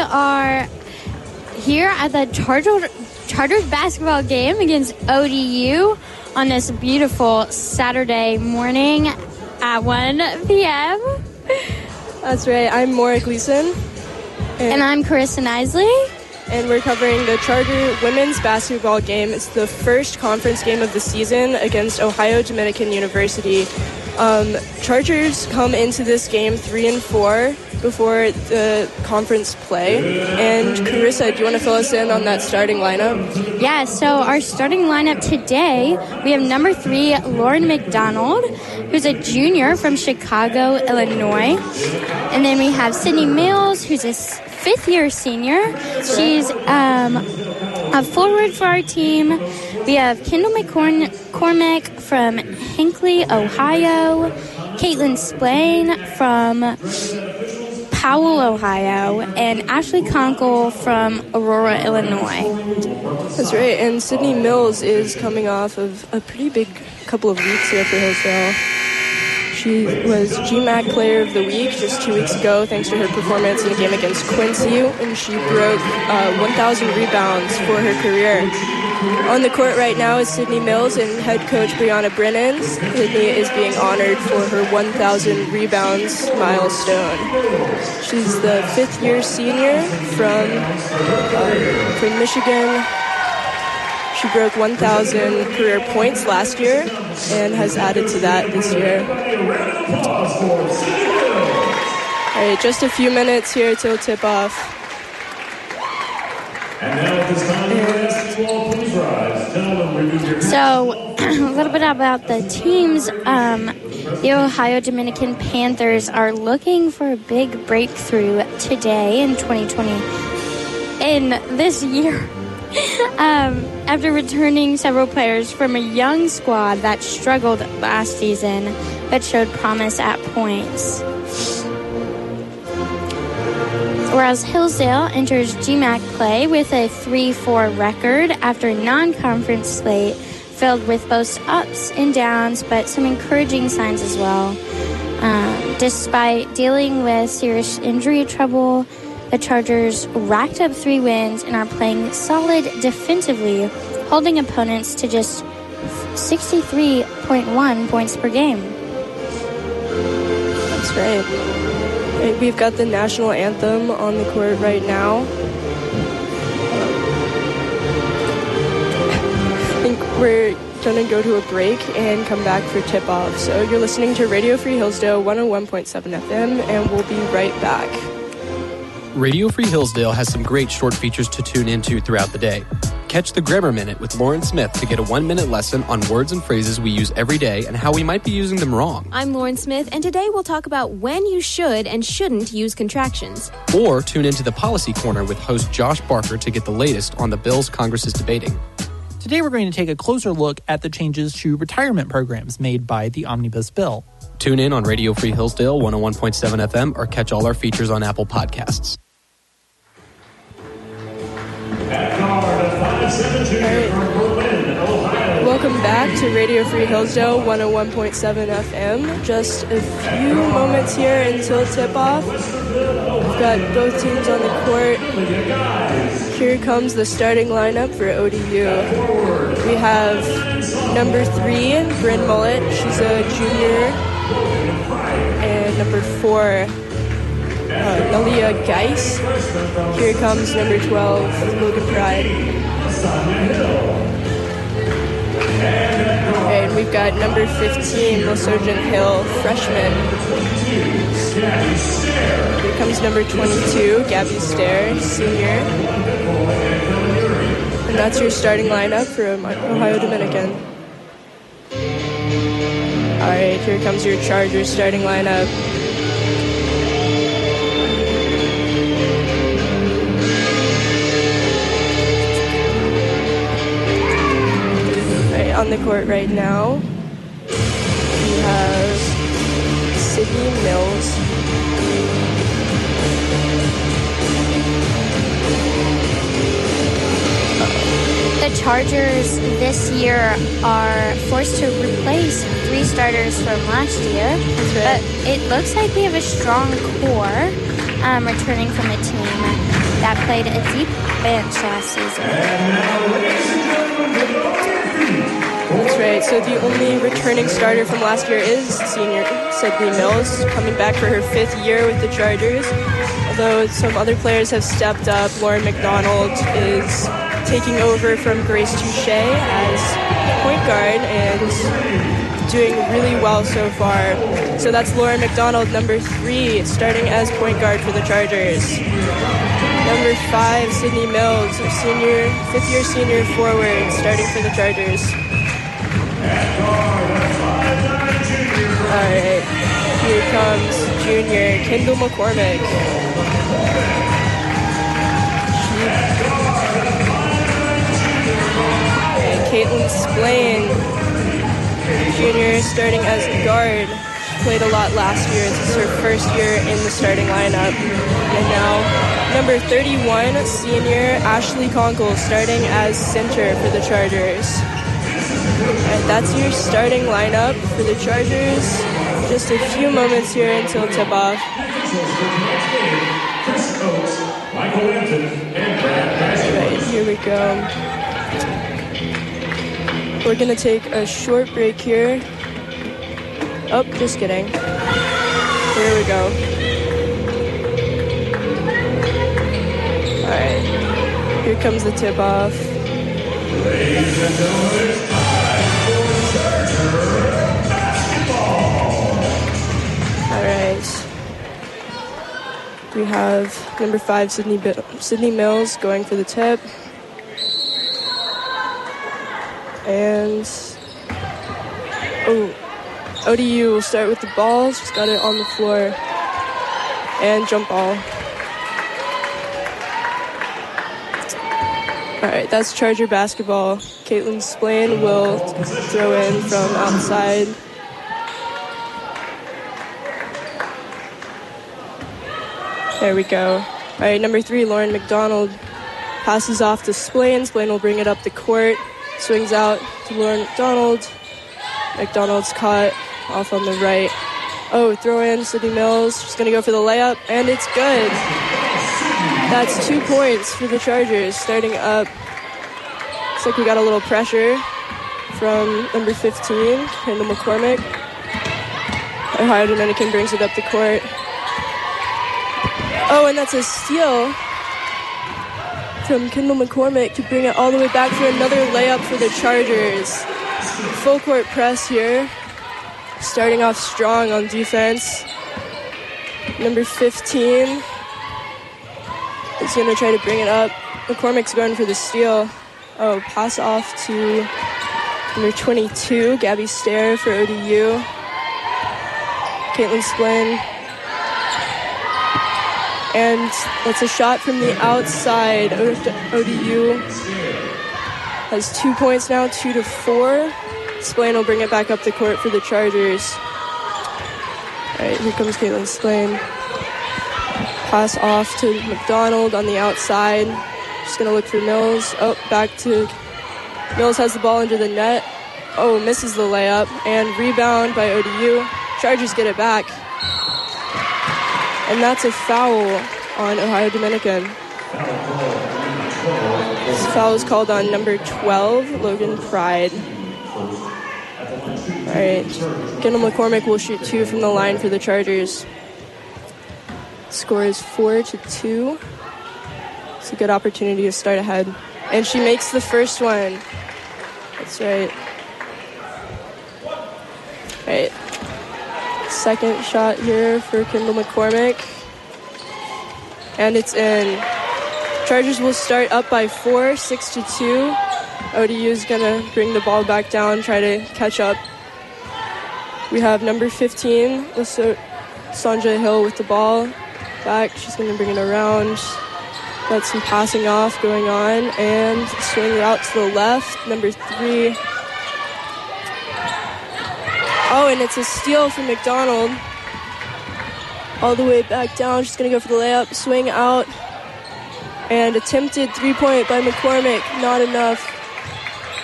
are here at the Chargers, Chargers basketball game against ODU on this beautiful Saturday morning at 1 p.m. That's right. I'm Moira Gleason. And I'm Carissa Nisly. And we're covering the Charger women's basketball game. It's the first conference game of the season against Ohio Dominican University. Um, Chargers come into this game three and four before the conference play. And Carissa, do you want to fill us in on that starting lineup? Yeah, so our starting lineup today, we have number three, Lauren McDonald, who's a junior from Chicago, Illinois. And then we have Sydney Mills, who's a fifth year senior. She's um, a forward for our team. We have Kendall McCormick from Hinckley, Ohio. Caitlin Splain from Powell, Ohio, and Ashley Conkle from Aurora, Illinois. That's right. And Sydney Mills is coming off of a pretty big couple of weeks here for Hillsdale. She was GMAC Player of the Week just two weeks ago, thanks to her performance in a game against Quincy, and she broke uh, 1,000 rebounds for her career. On the court right now is Sydney Mills and head coach Brianna Brennan. Sydney is being honored for her 1,000 rebounds milestone. She's the fifth year senior from, uh, from Michigan. She broke 1,000 career points last year and has added to that this year. All right, just a few minutes here till tip off. So, a little bit about the teams. Um, the Ohio Dominican Panthers are looking for a big breakthrough today in 2020. In this year, um, after returning several players from a young squad that struggled last season but showed promise at points. Whereas Hillsdale enters GMAC play with a 3 4 record after a non conference slate filled with both ups and downs, but some encouraging signs as well. Um, despite dealing with serious injury trouble, the Chargers racked up three wins and are playing solid defensively, holding opponents to just 63.1 points per game. That's right. We've got the national anthem on the court right now. I think we're going to go to a break and come back for tip off. So you're listening to Radio Free Hillsdale 101.7 FM, and we'll be right back. Radio Free Hillsdale has some great short features to tune into throughout the day. Catch the Grammar Minute with Lauren Smith to get a one minute lesson on words and phrases we use every day and how we might be using them wrong. I'm Lauren Smith, and today we'll talk about when you should and shouldn't use contractions. Or tune into the Policy Corner with host Josh Barker to get the latest on the bills Congress is debating. Today, we're going to take a closer look at the changes to retirement programs made by the Omnibus Bill. Tune in on Radio Free Hillsdale 101.7 FM or catch all our features on Apple Podcasts. Welcome back to Radio Free Hillsdale 101.7 FM. Just a few moments here until tip off. We've got both teams on the court. Here comes the starting lineup for ODU. We have number three, Bryn Mullet. She's a junior. And number four, uh, Nalia Geis. Here comes number 12, Logan Pride. And we've got number 15, Will Sergeant Hill, freshman. Here comes number 22, Gabby Stair, senior. And that's your starting lineup for Ohio Dominican. All right, here comes your Chargers starting lineup. On the court right now. We have Sydney Mills. The Chargers this year are forced to replace three starters from last year. Right. But it looks like we have a strong core um, returning from a team. that played a deep bench last season. Right. So the only returning starter from last year is senior Sydney Mills, coming back for her fifth year with the Chargers. Although some other players have stepped up, Lauren McDonald is taking over from Grace Touche as point guard and doing really well so far. So that's Lauren McDonald, number three, starting as point guard for the Chargers. Number five, Sydney Mills, senior, fifth year senior forward, starting for the Chargers. All right, here comes junior Kendall McCormick. And Caitlin Splain, junior, starting as guard. She played a lot last year. This is her first year in the starting lineup. And now, number 31, senior Ashley Conkle, starting as center for the Chargers. And that's your starting lineup for the Chargers. Just a few moments here until tip off. Right, here we go. We're gonna take a short break here. Oh, just kidding. Here we go. Alright, here comes the tip off. All We have number five, Sydney, Bi- Sydney Mills, going for the tip. And, oh, ODU will start with the ball. She's got it on the floor. And jump ball. All right, that's Charger basketball. Caitlin Splain will throw in from outside. There we go. All right, number three, Lauren McDonald passes off to Splain. Splain will bring it up the court. Swings out to Lauren McDonald. McDonald's caught off on the right. Oh, throw in Sydney Mills. She's going to go for the layup, and it's good. That's two points for the Chargers starting up. Looks like we got a little pressure from number 15, Kendall McCormick. Ohio Dominican brings it up the court. Oh, and that's a steal from Kendall McCormick to bring it all the way back for another layup for the Chargers. Full court press here. Starting off strong on defense. Number 15 is going to try to bring it up. McCormick's going for the steal. Oh, pass off to number 22, Gabby Stair for ODU. Caitlin Splain. And that's a shot from the outside. ODU has two points now, two to four. Splain will bring it back up the court for the Chargers. All right, here comes Caitlin Splain. Pass off to McDonald on the outside. Just gonna look for Mills. Oh, back to Mills has the ball under the net. Oh, misses the layup and rebound by ODU. Chargers get it back. And that's a foul on Ohio Dominican. This foul is called on number 12, Logan Pride. All right, Kendall McCormick will shoot two from the line for the Chargers. Score is four to two. It's a good opportunity to start ahead. And she makes the first one. That's right. All right. Second shot here for Kendall McCormick. And it's in. Chargers will start up by four, six to two. ODU is gonna bring the ball back down, try to catch up. We have number 15, Laso- Sonja Hill with the ball back. She's gonna bring it around. Got some passing off going on and swing out to the left. Number three. Oh, and it's a steal from McDonald. All the way back down. She's going to go for the layup. Swing out. And attempted three point by McCormick. Not enough.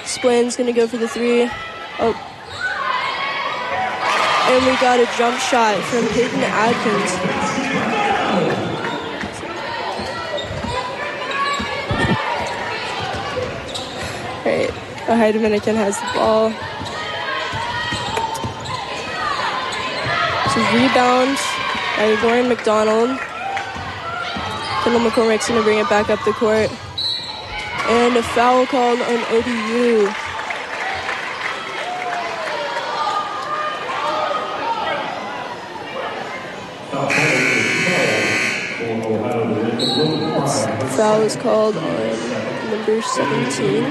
Splain's going to go for the three. Oh. And we got a jump shot from Hayden Adkins. All right, high Dominican has the ball. Rebound by Lauren McDonald. Kendall McCormick's going to bring it back up the court. And a foul called on ODU. Foul is called on number 17.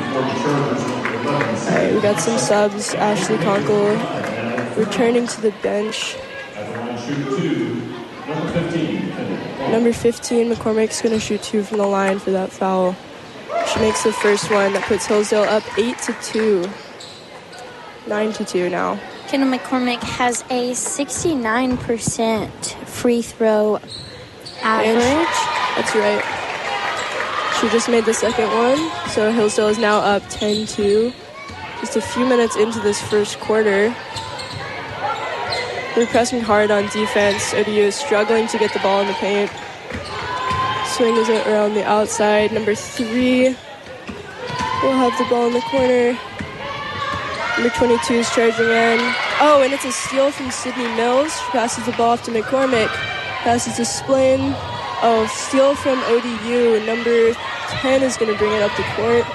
Alright, we got some subs. Ashley Conkle returning to the bench. Number 15, McCormick's going to shoot two from the line for that foul. She makes the first one. That puts Hillsdale up 8 to 2. 9 to 2 now. Kendall McCormick has a 69% free throw average. That's right. She just made the second one, so Hillsdale is now up 10 2. Just a few minutes into this first quarter. We're pressing hard on defense. ODU is struggling to get the ball in the paint. Swing is around the outside. Number three will have the ball in the corner. Number 22 is charging in. Oh, and it's a steal from Sydney Mills. Passes the ball off to McCormick. Passes to Splain. Oh, steal from ODU. Number 10 is going to bring it up the court.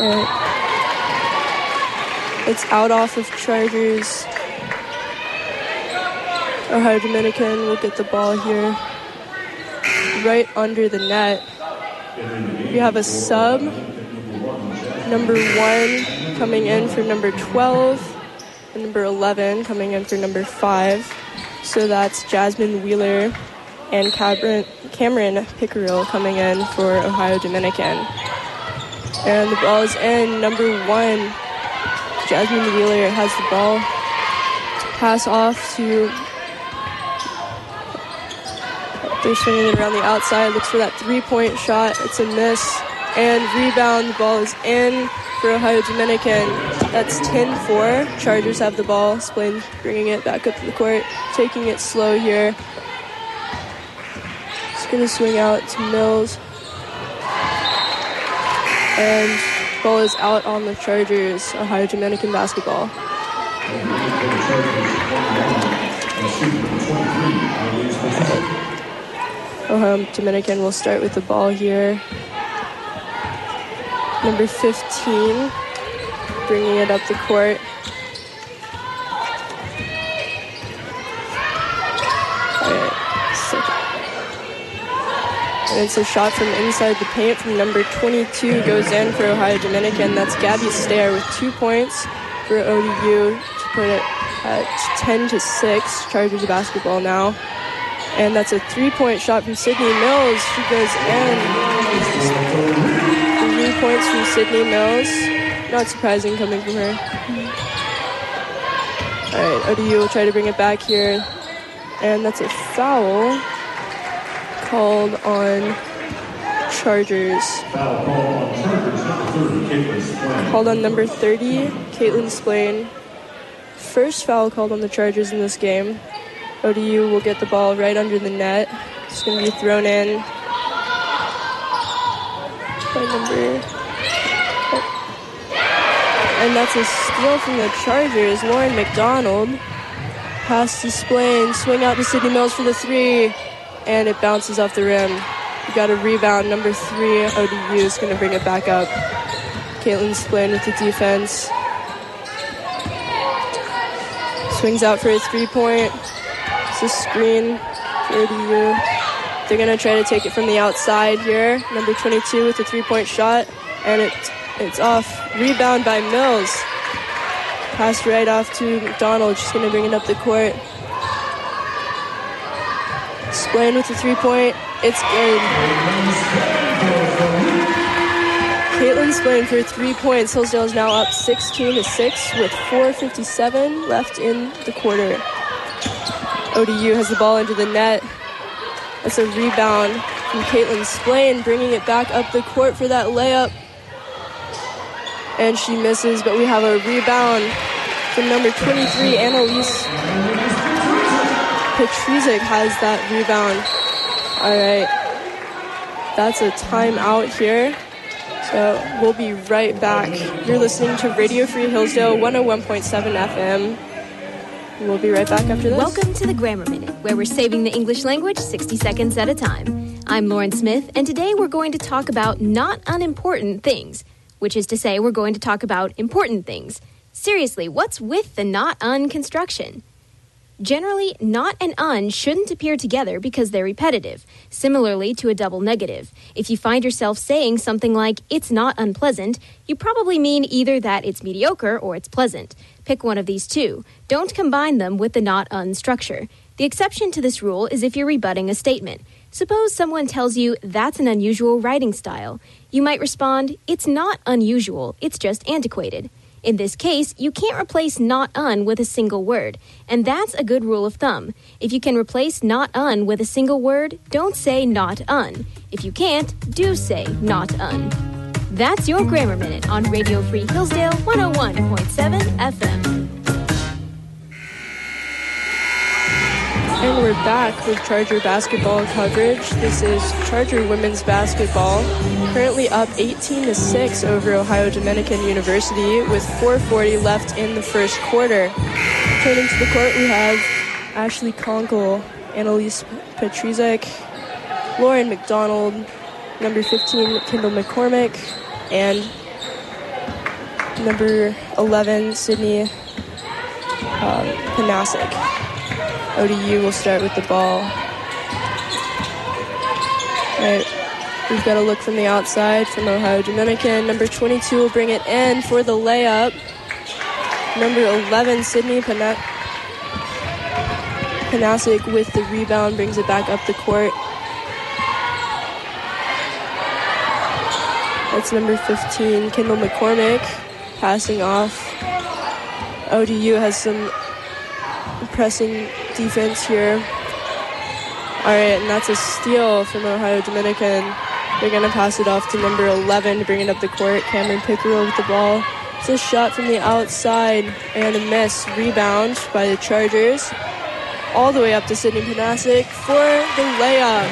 All right. It's out off of Chargers. Ohio Dominican will get the ball here. Right under the net. We have a sub. Number one coming in for number 12. And number 11 coming in for number five. So that's Jasmine Wheeler and Cameron, Cameron Pickerel coming in for Ohio Dominican. And the ball is in. Number one, Jasmine Wheeler has the ball. Pass off to. They're swinging it around the outside. Looks for that three point shot. It's a miss. And rebound. The ball is in for Ohio Dominican. That's 10 4. Chargers have the ball. Splain bringing it back up to the court. Taking it slow here. It's going to swing out to Mills. And ball is out on the Chargers. Ohio Dominican basketball. Ohio Dominican will start with the ball here. Number 15 bringing it up the court. And it's a shot from inside the paint from number 22 goes in for Ohio Dominican. That's Gabby Stair with two points for ODU to put it at 10 to 6. Chargers basketball now. And that's a three-point shot from Sydney Mills. She goes in. Three points from Sydney Mills. Not surprising coming from her. All right, ODU will try to bring it back here. And that's a foul called on Chargers. Called on number 30, Caitlin Splain. First foul called on the Chargers in this game. ODU will get the ball right under the net. It's going to be thrown in by number. Oh. And that's a steal from the Chargers. Lauren McDonald. Pass to Splain. Swing out to Sydney Mills for the three. And it bounces off the rim. You got a rebound. Number three, ODU is going to bring it back up. Caitlin Splain with the defense. Swings out for a three point. It's a screen for ODU. They're going to try to take it from the outside here. Number 22 with a three point shot. And it, it's off. Rebound by Mills. Passed right off to McDonald. She's going to bring it up the court. Splain with the three point. It's good. Caitlin Splain for three points. Hillsdale is now up 16 to 6 with 4.57 left in the quarter. ODU has the ball into the net. That's a rebound from Caitlin Splain, bringing it back up the court for that layup. And she misses, but we have a rebound from number 23, Annalise Petrizik has that rebound. All right. that's a timeout here. So we'll be right back. You're listening to Radio Free Hillsdale 101.7 FM. We'll be right back after this. Welcome to the Grammar Minute, where we're saving the English language 60 seconds at a time. I'm Lauren Smith, and today we're going to talk about not unimportant things, which is to say, we're going to talk about important things. Seriously, what's with the not un construction? Generally, not and un shouldn't appear together because they're repetitive, similarly to a double negative. If you find yourself saying something like, it's not unpleasant, you probably mean either that it's mediocre or it's pleasant. Pick one of these two. Don't combine them with the not un structure. The exception to this rule is if you're rebutting a statement. Suppose someone tells you that's an unusual writing style. You might respond, it's not unusual, it's just antiquated. In this case, you can't replace not un with a single word, and that's a good rule of thumb. If you can replace not un with a single word, don't say not un. If you can't, do say not un. That's your Grammar Minute on Radio Free Hillsdale 101.7 FM. And we're back with Charger basketball coverage. This is Charger women's basketball, currently up 18 to 6 over Ohio Dominican University with 4:40 left in the first quarter. Turning to the court, we have Ashley Conkle, Annalise Petrizek, Lauren McDonald, number 15 Kendall McCormick, and number 11 Sydney um, Panasic. ODU will start with the ball. We've got a look from the outside from Ohio Dominican. Number 22 will bring it in for the layup. Number 11, Sydney Pana- Panasic with the rebound brings it back up the court. That's number 15, Kendall McCormick, passing off. ODU has some pressing defense here. All right, and that's a steal from Ohio Dominican. They're going to pass it off to number 11 to bring it up the court. Cameron Pickerel with the ball. It's a shot from the outside and a miss. Rebound by the Chargers. All the way up to Sydney Panasic for the layup.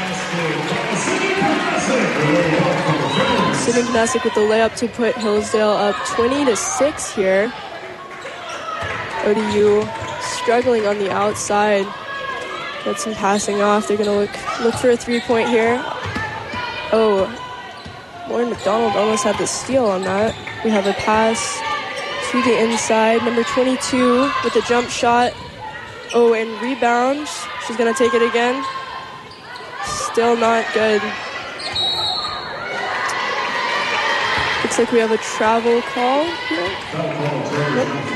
Sydney Panasic with the layup to put Hillsdale up 20 to 6 here. ODU struggling on the outside. Get some passing off. They're gonna look look for a three point here. Oh, Lauren McDonald almost had the steal on that. We have a pass to the inside. Number 22 with a jump shot. Oh, and rebound. She's gonna take it again. Still not good. Looks like we have a travel call.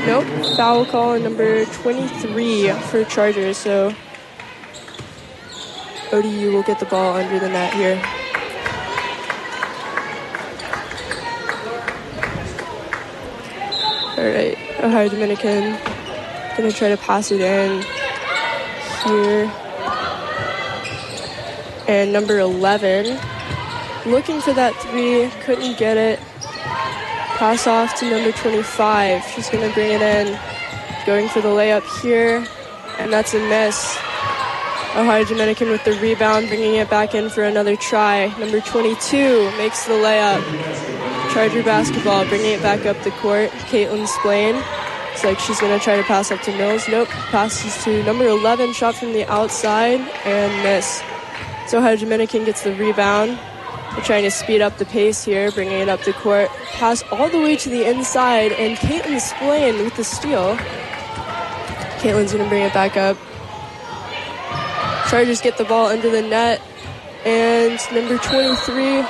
Nope, nope. Foul call on number 23 for Chargers. So ODU will get the ball under the net here. All right, Ohio Dominican gonna try to pass it in here. And number 11 looking for that three, couldn't get it. Pass off to number 25. She's going to bring it in. Going for the layup here. And that's a miss. Ohio Dominican with the rebound, bringing it back in for another try. Number 22 makes the layup. Charger basketball, bringing it back up the court. Caitlin Splain. Looks like she's going to try to pass up to Mills. Nope. Passes to number 11, shot from the outside, and miss. So Ohio Dominican gets the rebound. We're trying to speed up the pace here, bringing it up the court. Pass all the way to the inside, and Caitlin Splain with the steal. Caitlin's going to bring it back up. Chargers get the ball under the net, and number 23,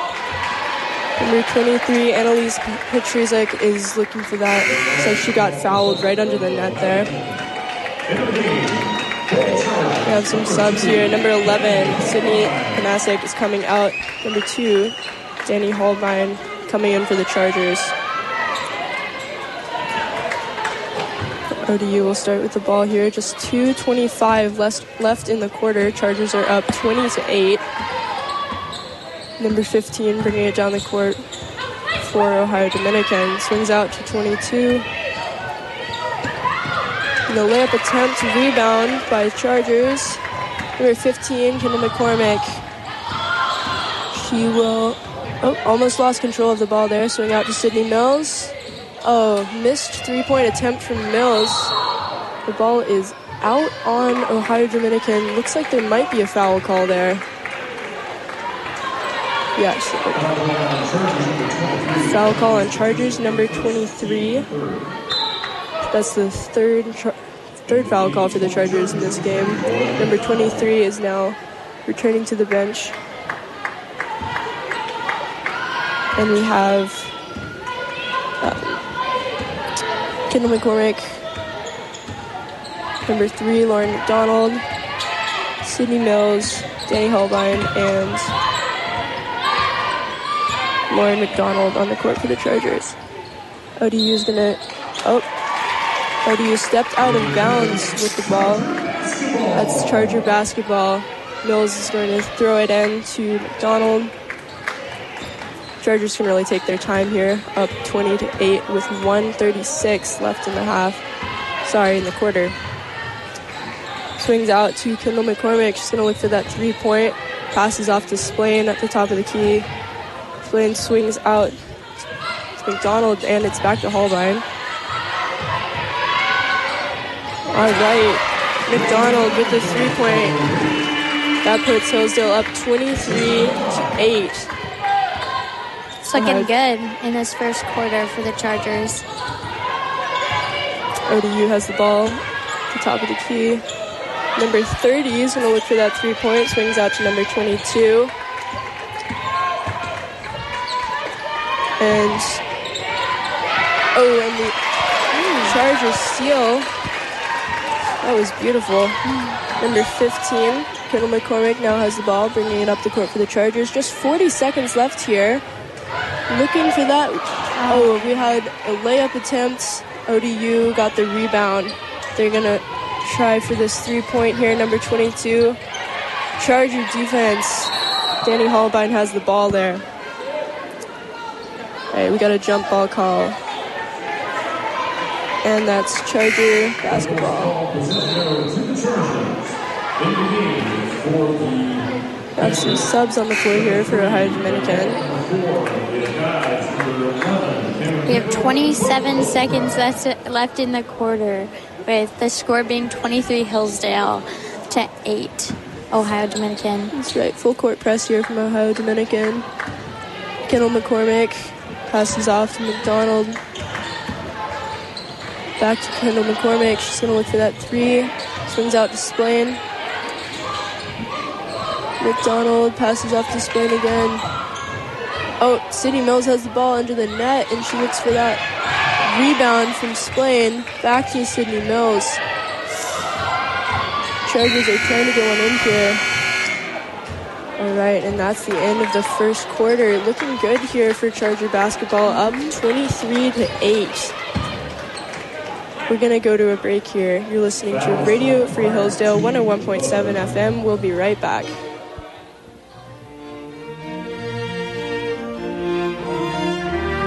number 23, Annalise Petrizek is looking for that. So she got fouled right under the net there. We have some subs here. Number 11, Sydney Panasic is coming out. Number 2, Danny Holbein coming in for the Chargers. ODU will start with the ball here. Just 2.25 left, left in the quarter. Chargers are up 20 to 8. Number 15 bringing it down the court for Ohio Dominican. Swings out to 22. The layup attempt rebound by Chargers. Number 15, Kendall McCormick. She will. Oh, almost lost control of the ball there. Swing out to Sydney Mills. Oh, missed three point attempt from Mills. The ball is out on Ohio Dominican. Looks like there might be a foul call there. Yes. Foul call on Chargers number 23. That's the third third foul call for the Chargers in this game. Number 23 is now returning to the bench. And we have uh, Kendall McCormick, number three, Lauren McDonald, Sydney Mills, Danny Holbein, and Lauren McDonald on the court for the Chargers. ODU's gonna. Oh. ODU stepped out of bounds with the ball. That's Charger basketball. Mills is going to throw it in to McDonald. Chargers can really take their time here, up 20 to 8 with 136 left in the half. Sorry, in the quarter. Swings out to Kendall McCormick. She's going to look for that three point. Passes off to Splain at the top of the key. Splain swings out to McDonald, and it's back to Holbein. All right, McDonald with the three point. That puts Hillsdale up 23 to 8. It's looking good in this first quarter for the Chargers. ODU has the ball at the top of the key. Number 30 is going to look for that three point. Swings out to number 22. And oh, and the hmm. Chargers steal. That was beautiful. Number 15, Kendall McCormick now has the ball, bringing it up the court for the Chargers. Just 40 seconds left here. Looking for that. Oh, we had a layup attempt. ODU got the rebound. They're going to try for this three point here, number 22. Charger defense. Danny Holbein has the ball there. All right, we got a jump ball call. And that's Charger basketball. Got some subs on the floor here for Ohio Dominican. We have 27 seconds left left in the quarter, with the score being 23 Hillsdale to 8 Ohio Dominican. That's right, full court press here from Ohio Dominican. Kendall McCormick passes off to McDonald. Back to Kendall McCormick. She's going to look for that three. Swings out to Splain. McDonald passes off to Splain again. Oh, Sydney Mills has the ball under the net, and she looks for that rebound from Splain. Back to Sydney Mills. Chargers are trying to go one in here. All right, and that's the end of the first quarter. Looking good here for Charger basketball, up 23 to 8. We're going to go to a break here. You're listening to Radio Free Hillsdale 101.7 FM. We'll be right back.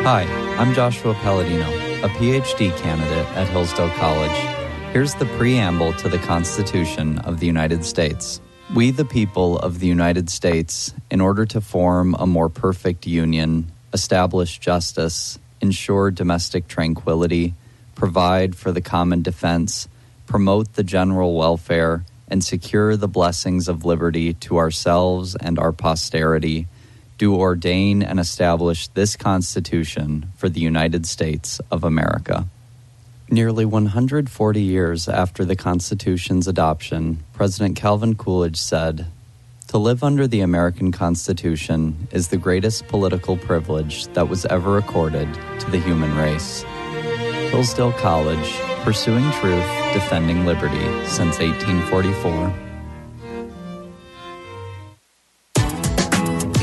Hi, I'm Joshua Palladino, a PhD candidate at Hillsdale College. Here's the preamble to the Constitution of the United States. We, the people of the United States, in order to form a more perfect union, establish justice, ensure domestic tranquility, provide for the common defense, promote the general welfare, and secure the blessings of liberty to ourselves and our posterity, do ordain and establish this Constitution for the United States of America. Nearly 140 years after the Constitution's adoption, President Calvin Coolidge said, To live under the American Constitution is the greatest political privilege that was ever accorded to the human race. Hillsdale College, pursuing truth, defending liberty since 1844.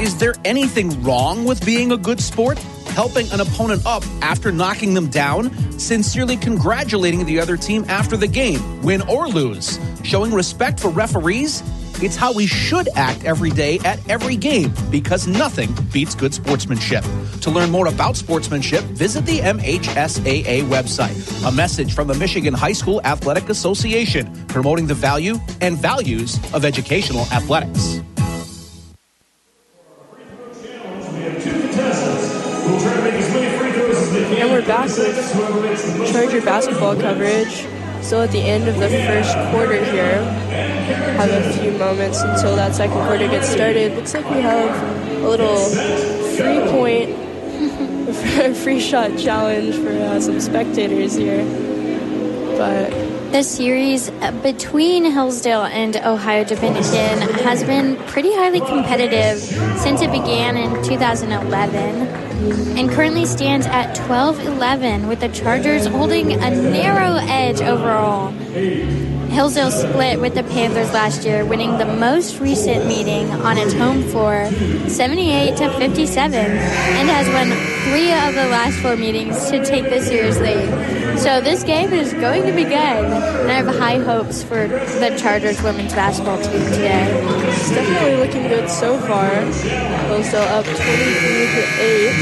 Is there anything wrong with being a good sport? Helping an opponent up after knocking them down? Sincerely congratulating the other team after the game, win or lose? Showing respect for referees? It's how we should act every day at every game because nothing beats good sportsmanship. To learn more about sportsmanship, visit the MHSAA website. A message from the Michigan High School Athletic Association promoting the value and values of educational athletics. And we're back with Charger basketball coverage. Still at the end of the first quarter here. Have a few moments until that second quarter gets started. Looks like we have a little free point, free shot challenge for uh, some spectators here. But The series between Hillsdale and Ohio Dominican has been pretty highly competitive since it began in 2011 and currently stands at 12 11 with the Chargers holding a narrow edge overall. Hillsdale split with the Panthers last year, winning the most recent meeting on its home floor, 78 to 57, and has won three of the last four meetings to take this year's lead. So this game is going to be good, and I have high hopes for the Chargers women's basketball team today. it's definitely looking good so far. Hillsdale up 23 to 8,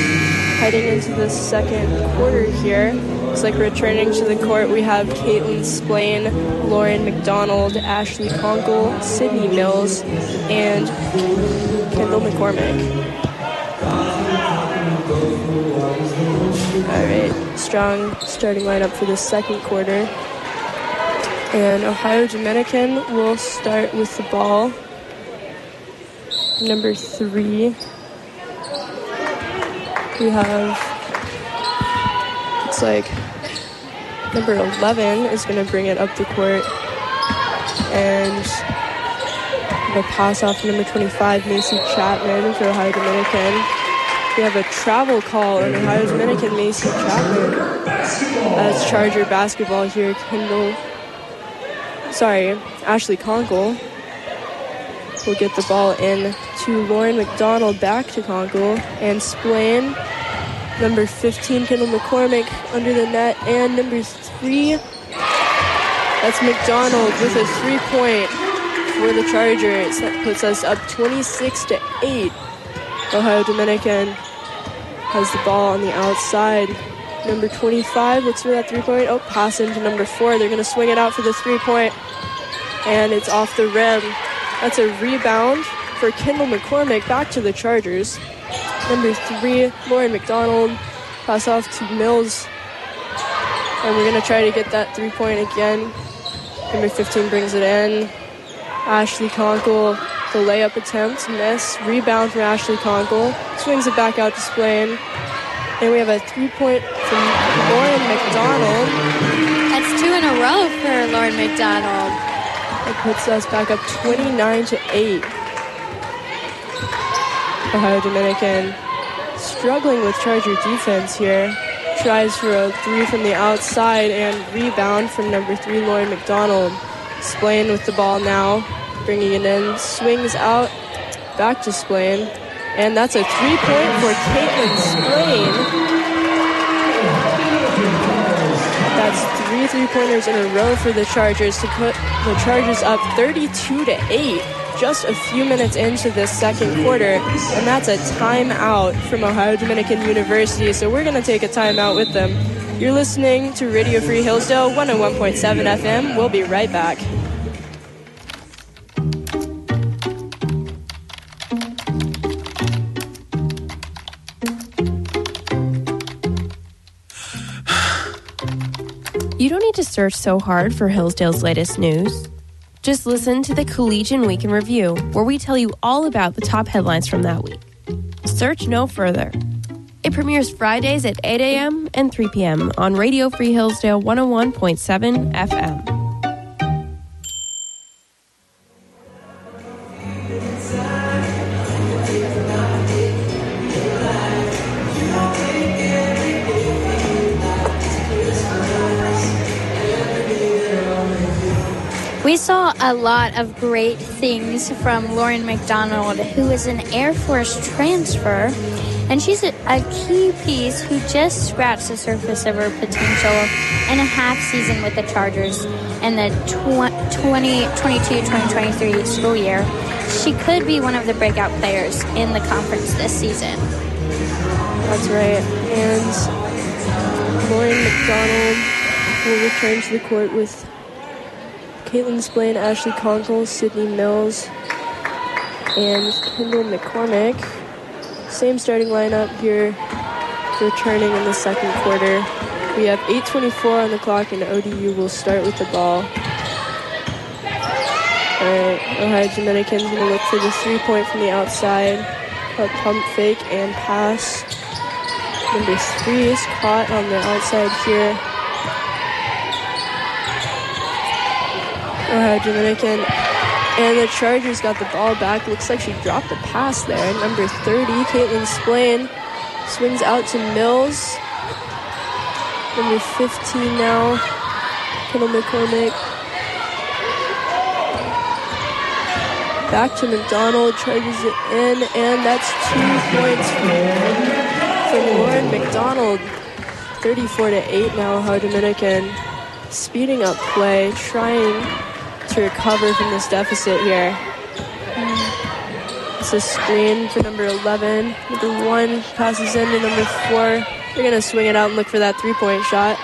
heading into the second quarter here. Looks like returning to the court, we have Caitlin Splain, Lauren McDonald, Ashley Conkle, Sydney Mills, and Kendall McCormick. All right, strong starting lineup for the second quarter. And Ohio Dominican will start with the ball. Number three. We have, it's like number 11 is going to bring it up the court. And the pass off to number 25, Macy Chapman for Ohio Dominican. We have a travel call on Ohio Dominican, Macy Chapman. As Charger basketball here, Kendall, sorry, Ashley Conkle will get the ball in to Lauren McDonald, back to Conkle, and Splain. Number 15, Kendall McCormick under the net, and number three, that's McDonald with a three point for the Chargers. That puts us up 26 to 8. Ohio Dominican has the ball on the outside. Number 25 looks for that three point. Oh, pass into number four. They're going to swing it out for the three point, and it's off the rim. That's a rebound for Kendall McCormick back to the Chargers. Number three, Lauren McDonald. Pass off to Mills. And we're going to try to get that three point again. Number 15 brings it in. Ashley Conkle, the layup attempt, miss. Rebound from Ashley Conkle. Swings it back out to Splain. And we have a three point from Lauren McDonald. That's two in a row for Lauren McDonald. That puts us back up 29 to 8. Ohio Dominican struggling with Charger defense here. Tries for a three from the outside and rebound from number three, Lauren McDonald. Splain with the ball now, bringing it in. Swings out, back to Splain. And that's a three point for Caitlin Splain. That's three three pointers in a row for the Chargers to put the Chargers up 32 to 8 just a few minutes into this second quarter. And that's a timeout from Ohio Dominican University. So we're going to take a timeout with them. You're listening to Radio Free Hillsdale 101.7 FM. We'll be right back. You don't need to search so hard for Hillsdale's latest news. Just listen to the Collegian Week in Review, where we tell you all about the top headlines from that week. Search no further. It premieres Fridays at 8 a.m. and 3 p.m. on Radio Free Hillsdale 101.7 FM. A lot of great things from Lauren McDonald, who is an Air Force transfer, and she's a, a key piece who just scratched the surface of her potential in a half season with the Chargers in the 2022-2023 school year. She could be one of the breakout players in the conference this season. That's right. And Lauren McDonald will return to the court with Caitlin Splain, Ashley Conkle, Sydney Mills, and Kendall McCormick. Same starting lineup here returning in the second quarter. We have 8.24 on the clock, and ODU will start with the ball. All right, Ohio Dominican's going to look for the three point from the outside. A pump fake and pass. Number three is caught on the outside here. Ohio Dominican. And the Chargers got the ball back. Looks like she dropped a pass there. Number 30, Caitlin Splain, swings out to Mills. Number 15 now, Kendall McCormick. Back to McDonald, charges it in, and that's two points from Lauren McDonald. 34 to 8 now, Ohio Dominican. Speeding up play, trying to recover from this deficit here. It's a screen for number 11. Number 1 passes in to number 4. They're going to swing it out and look for that three point shot.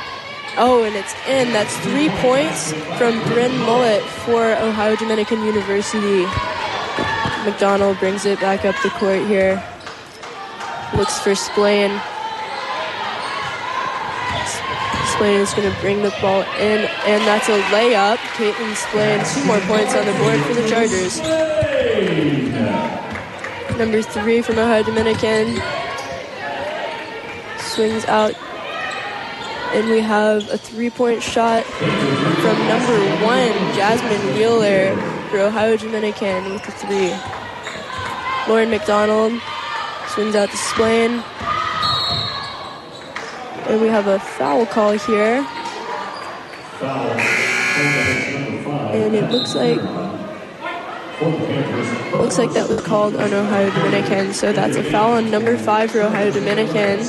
Oh, and it's in. That's three points from Bryn Mullet for Ohio Dominican University. McDonald brings it back up the court here. Looks for Splain. Splain is going to bring the ball in, and that's a layup. Caitlin Splain, two more points on the board for the Chargers. Number three from Ohio Dominican swings out, and we have a three-point shot from number one, Jasmine Wheeler, for Ohio Dominican with the three. Lauren McDonald swings out to Splain. And we have a foul call here. And it looks like looks like that was called on Ohio Dominican. So that's a foul on number five for Ohio Dominican.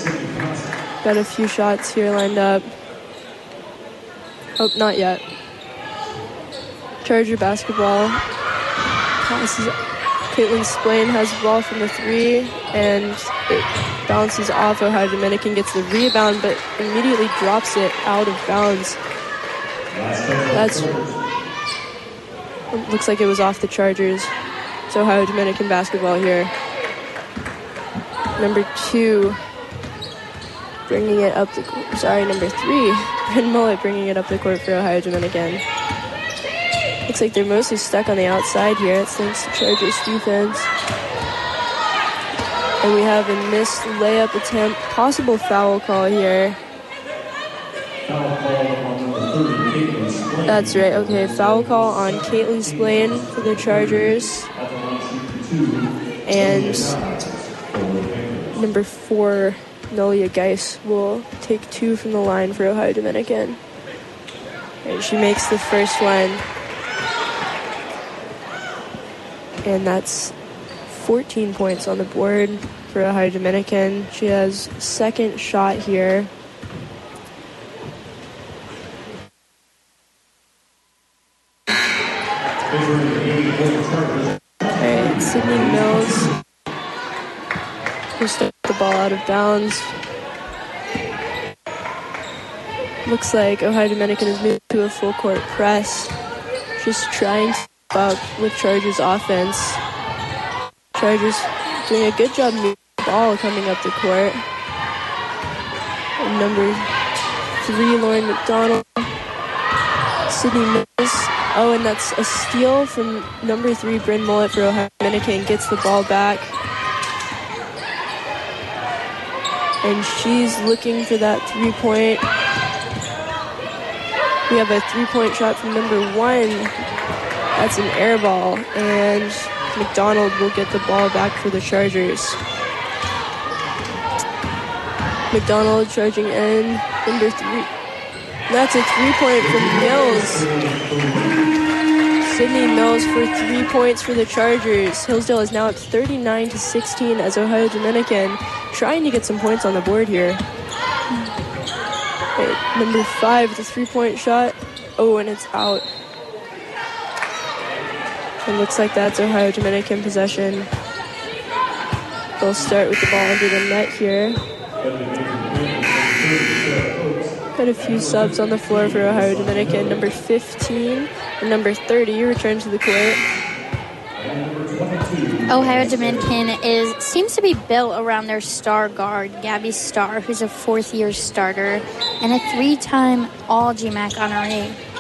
Got a few shots here lined up. Oh, not yet. Charger basketball. Passes. Caitlin Splain has the ball from the three, and it bounces off. Ohio Dominican gets the rebound, but immediately drops it out of bounds. That's looks like it was off the Chargers. It's Ohio Dominican basketball here. Number two, bringing it up the. Sorry, number three, Bryn Mullet bringing it up the court for Ohio Dominican. Looks like they're mostly stuck on the outside here. It's thanks to Chargers defense. And we have a missed layup attempt, possible foul call here. That's right. Okay, foul call on Caitlin Splain for the Chargers. And number four, Nolia Geis will take two from the line for Ohio Dominican. And she makes the first one. And that's 14 points on the board for Ohio Dominican. She has second shot here. Alright, Sydney Mills the ball out of bounds. Looks like Ohio Dominican has moved to a full court press. Just trying to up with Chargers offense. Chargers doing a good job moving the ball coming up the court. And number three, Lauren McDonald. Sydney Mills. Oh, and that's a steal from number three, Bryn Mullet for Ohio Dominican. Gets the ball back. And she's looking for that three point. We have a three point shot from number one. That's an air ball. And McDonald will get the ball back for the Chargers. McDonald charging in. Number three. That's a three point from Mills. Sydney Mills for three points for the Chargers. Hillsdale is now up 39 to 16 as Ohio Dominican trying to get some points on the board here. Okay, number five, the three point shot. Oh, and it's out. It looks like that's Ohio Dominican possession. They'll start with the ball under the net here. Got a few subs on the floor for Ohio Dominican. Number 15 and number 30 return to the court. Ohio Dominican is seems to be built around their star guard, Gabby Starr, who's a fourth year starter and a three time All GMAC honoree.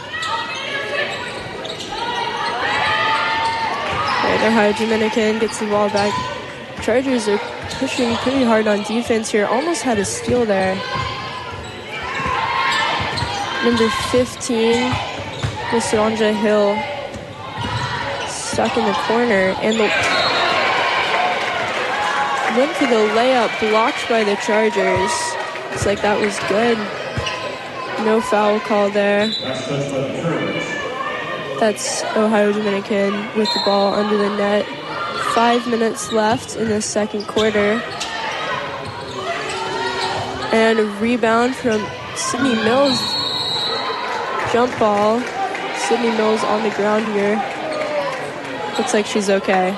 Right, Ohio Dominican gets the ball back. Chargers are pushing pretty hard on defense here. Almost had a steal there. Number 15, Miss Ronja Hill, stuck in the corner, and the went for the layup, blocked by the Chargers. It's like that was good. No foul call there. That's Ohio Dominican with the ball under the net. Five minutes left in the second quarter. And a rebound from Sydney Mills. Jump ball. Sydney Mills on the ground here. Looks like she's okay.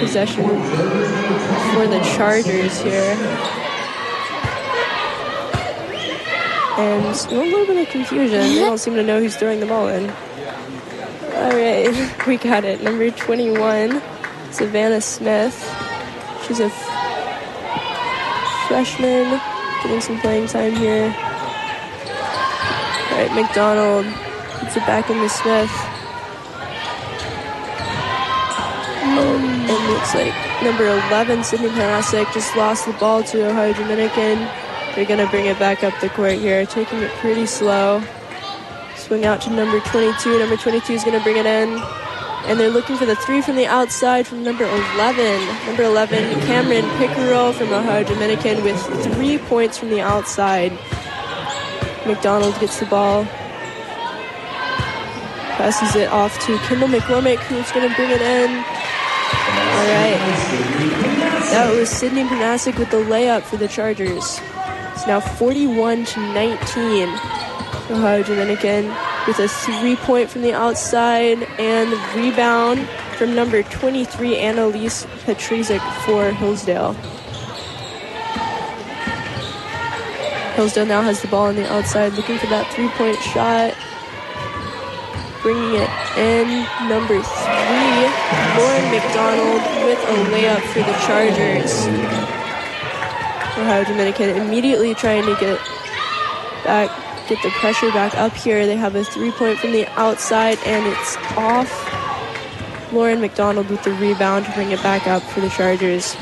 Possession for the Chargers here. And a little bit of confusion. They don't seem to know who's throwing the ball in. Alright, we got it. Number 21, Savannah Smith. She's a f- freshman, getting some playing time here. Alright, McDonald puts it back into Smith. And looks like number 11, Sydney Panasic, just lost the ball to Ohio Dominican. They're going to bring it back up the court here, taking it pretty slow. Swing out to number 22. Number 22 is going to bring it in. And they're looking for the three from the outside from number 11. Number 11, Cameron Pickerel from Ohio Dominican with three points from the outside. McDonald gets the ball. Passes it off to Kendall McCormick, who's going to bring it in. All right. That was Sydney Panasic with the layup for the Chargers. It's now 41 to 19. Ohio Dominican with a three point from the outside and the rebound from number 23, Annalise Petrizik for Hillsdale. Hillsdale now has the ball on the outside, looking for that three point shot. Bringing it in, number three, Lauren McDonald with a layup for the Chargers. Ohio Dominican immediately trying to get back, get the pressure back up here. They have a three point from the outside and it's off. Lauren McDonald with the rebound to bring it back up for the Chargers.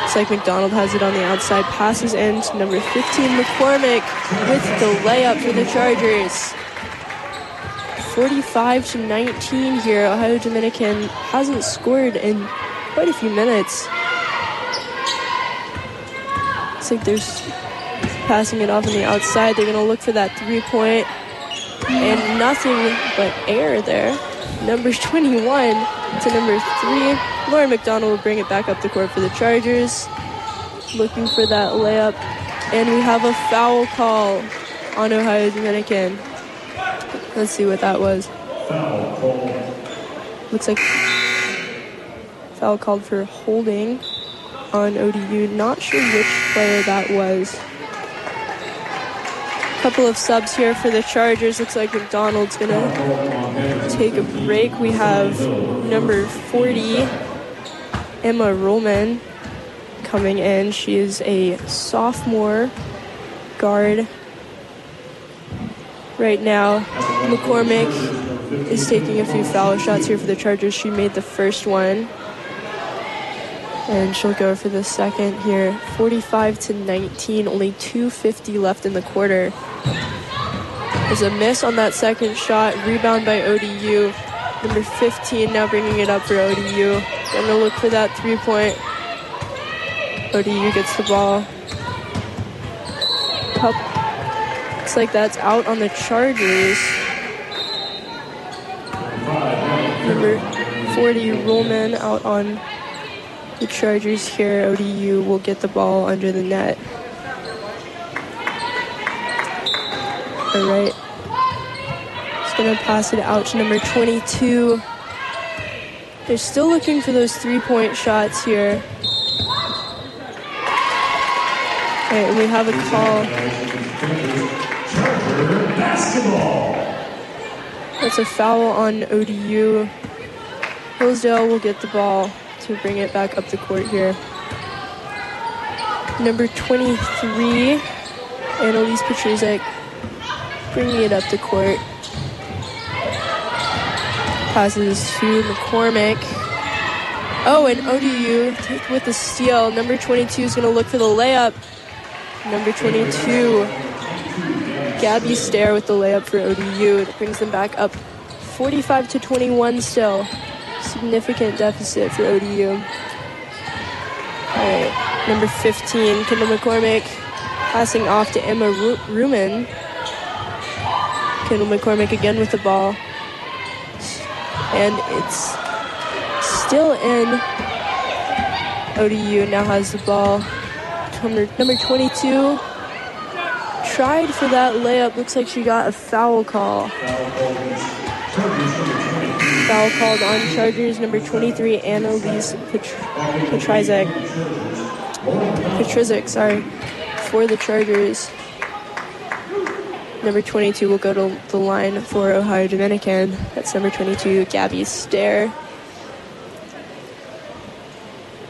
Looks like McDonald has it on the outside, passes in to number 15, McCormick, with the layup for the Chargers. 45 to 19 here. Ohio Dominican hasn't scored in quite a few minutes. Looks like they're passing it off on the outside. They're going to look for that three point. And nothing but air there. Number 21 to number 3. Lauren McDonald will bring it back up the court for the Chargers. Looking for that layup. And we have a foul call on Ohio Dominican. Let's see what that was. Looks like foul called for holding on ODU. Not sure which player that was. A Couple of subs here for the Chargers. Looks like McDonald's gonna take a break. We have number 40, Emma Rollman, coming in. She is a sophomore guard. Right now, McCormick is taking a few foul shots here for the Chargers. She made the first one. And she'll go for the second here. 45 to 19, only 250 left in the quarter. There's a miss on that second shot. Rebound by ODU. Number 15 now bringing it up for ODU. Gonna look for that three point. ODU gets the ball. Up. Looks like that's out on the Chargers. Number 40 Rollman out on the Chargers here. ODU will get the ball under the net. All right. Just gonna pass it out to number 22. They're still looking for those three-point shots here. All right, we have a call. That's a foul on ODU. Hillsdale will get the ball to bring it back up the court here. Number 23, Annalise Petruzek, bringing it up the court. Passes to McCormick. Oh, and ODU with the steal. Number 22 is going to look for the layup. Number 22, Gabby Stair with the layup for ODU. It brings them back up 45 to 21 still. Significant deficit for ODU. All right, number 15, Kendall McCormick passing off to Emma Ru- Ruman. Kendall McCormick again with the ball. And it's still in. ODU now has the ball. Number, number 22 tried for that layup. Looks like she got a foul call. Foul called on Chargers. Number 23, Annalise Petrizek. Petrizek, sorry, for the Chargers. Number 22 will go to the line for Ohio Dominican. That's number 22, Gabby Stair.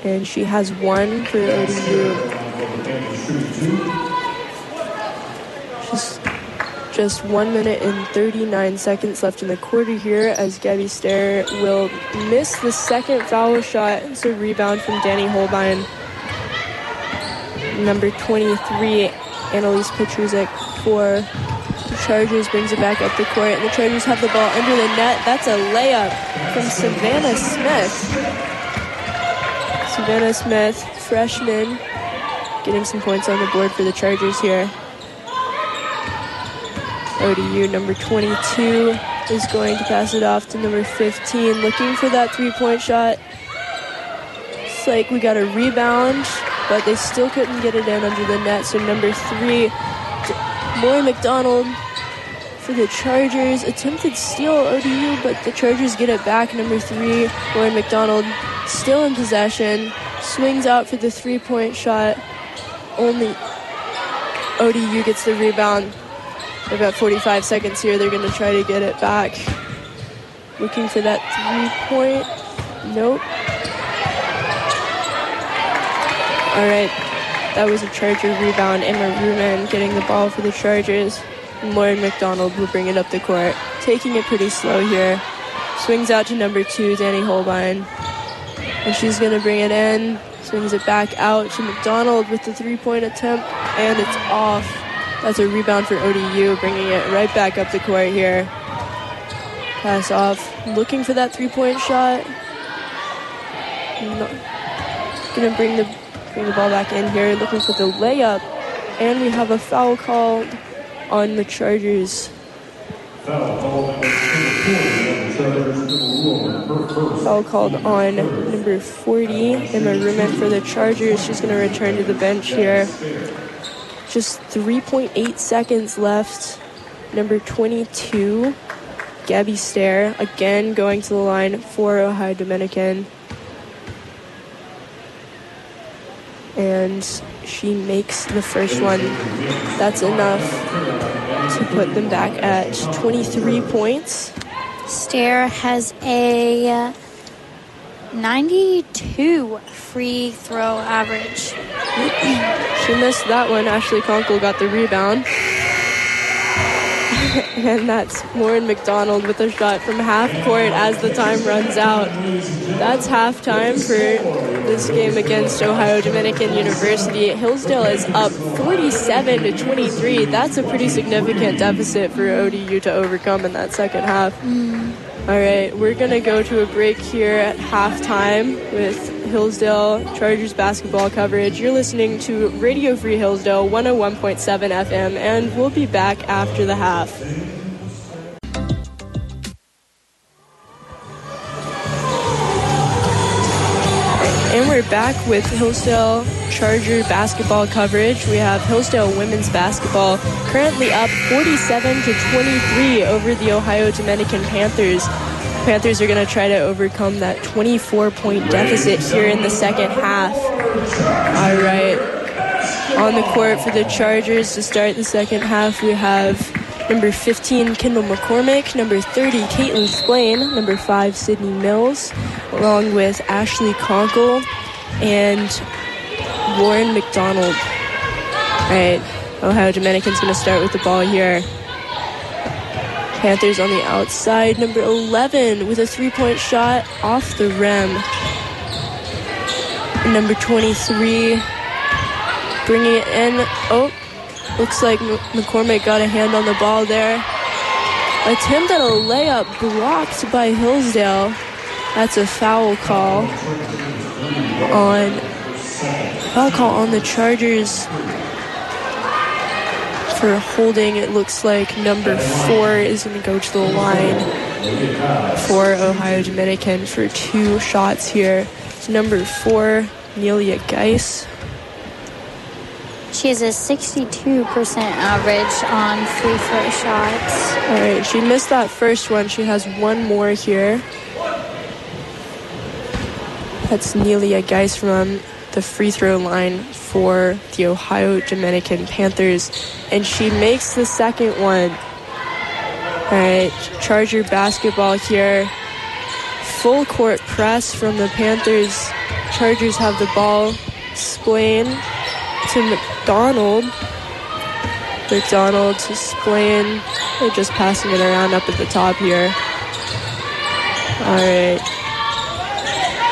And she has one for ODU. Just, just one minute and 39 seconds left in the quarter here as Gabby Stair will miss the second foul shot. It's a rebound from Danny Holbein. Number 23, Annalise Petruzek for the Chargers brings it back up the court, and the Chargers have the ball under the net. That's a layup from Savannah Smith. Savannah Smith, freshman, getting some points on the board for the Chargers here. ODU number 22 is going to pass it off to number 15, looking for that three point shot. It's like we got a rebound, but they still couldn't get it in under the net. So number three, Moy McDonald for the Chargers. Attempted steal ODU, but the Chargers get it back. Number three, Moy McDonald still in possession. Swings out for the three point shot. Only ODU gets the rebound. They've got 45 seconds here. They're going to try to get it back. Looking for that three point. Nope. All right. That was a Charger rebound. Emma Ruman getting the ball for the Chargers. Lauren McDonald will bring it up the court. Taking it pretty slow here. Swings out to number two, Danny Holbein. And she's going to bring it in. Swings it back out to McDonald with the three point attempt. And it's off. That's a rebound for ODU, bringing it right back up the court here. Pass off. Looking for that three point shot. Gonna bring the bring the ball back in here, looking for the layup. And we have a foul called on the Chargers. Foul called on number 40, Emma Ruman for the Chargers. She's going to return to the bench here. Just 3.8 seconds left. Number 22, Gabby Stair, again going to the line for Ohio Dominican. And she makes the first one. That's enough to put them back at 23 points. Stair has a 92 free throw average. she missed that one. Ashley Conkle got the rebound. and that's Lauren McDonald with a shot from half court as the time runs out. That's halftime for this game against Ohio Dominican University. Hillsdale is up 47 to 23. That's a pretty significant deficit for ODU to overcome in that second half. Mm. All right, we're going to go to a break here at halftime with Hillsdale Chargers basketball coverage. You're listening to Radio Free Hillsdale 101.7 FM, and we'll be back after the half. Back with Hillsdale Charger basketball coverage. We have Hillsdale women's basketball currently up 47 to 23 over the Ohio Dominican Panthers. Panthers are going to try to overcome that 24 point deficit here in the second half. All right. On the court for the Chargers to start the second half, we have Number 15, Kendall McCormick. Number 30, Caitlin Splain. Number 5, Sydney Mills, along with Ashley Conkle and Lauren McDonald. All right, Ohio Dominican's going to start with the ball here. Panthers on the outside. Number 11 with a three point shot off the rim. Number 23 bringing it in. Oh, looks like McCormick got a hand on the ball there. Attempt at a layup blocked by Hillsdale. That's a foul call on foul call on the Chargers for holding. It looks like number four is going to go to the line for Ohio Dominican for two shots here. Number four, Nelia Geis. She has a 62% average on free throw shots. All right, she missed that first one. She has one more here. That's Nelia Geis from the free throw line for the Ohio Dominican Panthers, and she makes the second one. All right, Charger basketball here. Full court press from the Panthers. Chargers have the ball. Splain to McDonald. McDonald to Splain. They're just passing it around up at the top here. All right.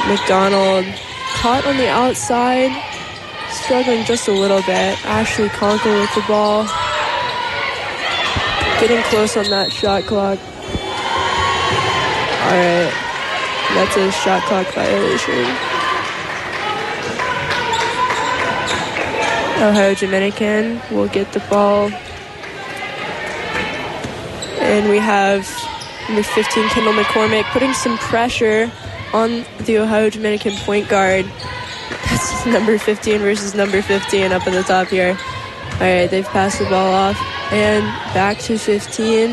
McDonald caught on the outside, struggling just a little bit. Ashley Conkle with the ball. Getting close on that shot clock. All right. That's a shot clock violation. Ohio Dominican will get the ball. And we have number 15, Kendall McCormick, putting some pressure on the Ohio Dominican point guard. That's number 15 versus number 15 up at the top here. All right, they've passed the ball off. And back to 15.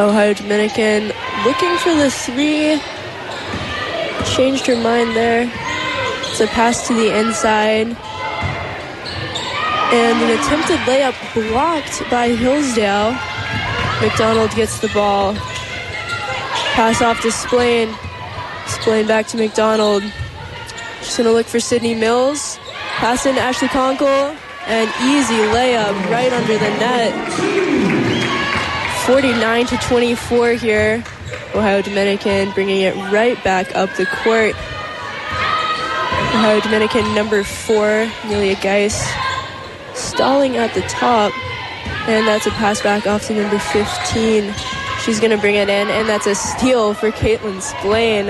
Ohio Dominican looking for the three. Changed her mind there. It's a pass to the inside. And an attempted layup blocked by Hillsdale. McDonald gets the ball. Pass off to Splain. Splain back to McDonald. Just gonna look for Sydney Mills. Pass in Ashley Conkle. And easy layup right under the net. 49 to 24 here. Ohio Dominican bringing it right back up the court. Ohio Dominican number four, Amelia Geis, stalling at the top. And that's a pass back off to number 15. She's going to bring it in, and that's a steal for Caitlin Splain.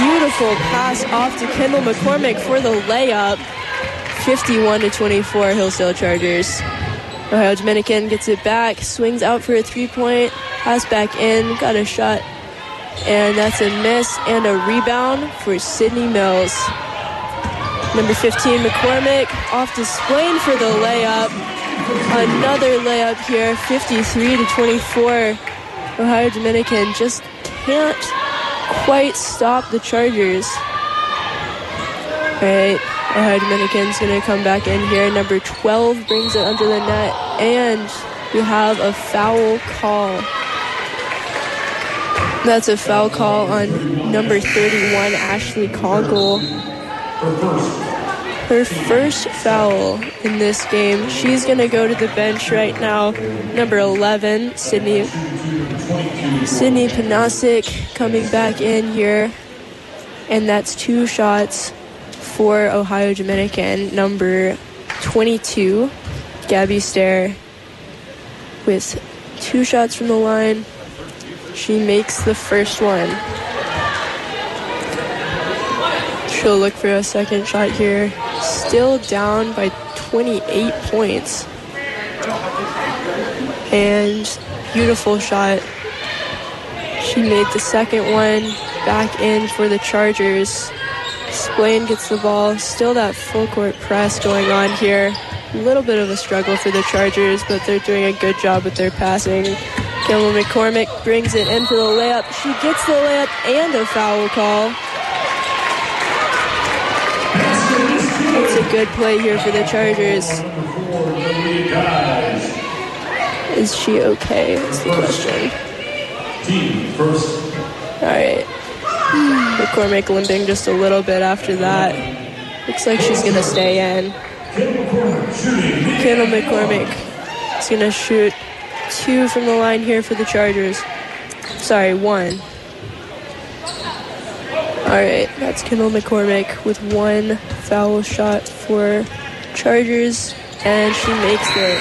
Beautiful pass off to Kendall McCormick for the layup. 51 to 24, Hillsdale Chargers. Ohio Dominican gets it back, swings out for a three point, pass back in, got a shot, and that's a miss and a rebound for Sydney Mills. Number 15, McCormick off to Splain for the layup. Another layup here, 53 to 24. Ohio Dominican just can't quite stop the Chargers. All right, Ohio Dominican's going to come back in here. Number 12 brings it under the net, and we have a foul call. That's a foul call on number 31, Ashley Conkle. Her first foul in this game. She's going to go to the bench right now. Number 11, Sydney Sydney Panasic coming back in here. And that's two shots for Ohio Dominican. Number 22, Gabby Stair, with two shots from the line. She makes the first one. She'll look for a second shot here. Still down by 28 points. And beautiful shot. She made the second one back in for the Chargers. Splain gets the ball. Still that full court press going on here. A little bit of a struggle for the Chargers, but they're doing a good job with their passing. Kendall McCormick brings it in for the layup. She gets the layup and a foul call. It's a good play here for the Chargers. Is she okay? That's the question. All right. McCormick limping just a little bit after that. Looks like she's gonna stay in. Kendall McCormick is gonna shoot two from the line here for the Chargers. Sorry, one. All right, that's Kendall McCormick with one foul shot for Chargers, and she makes it.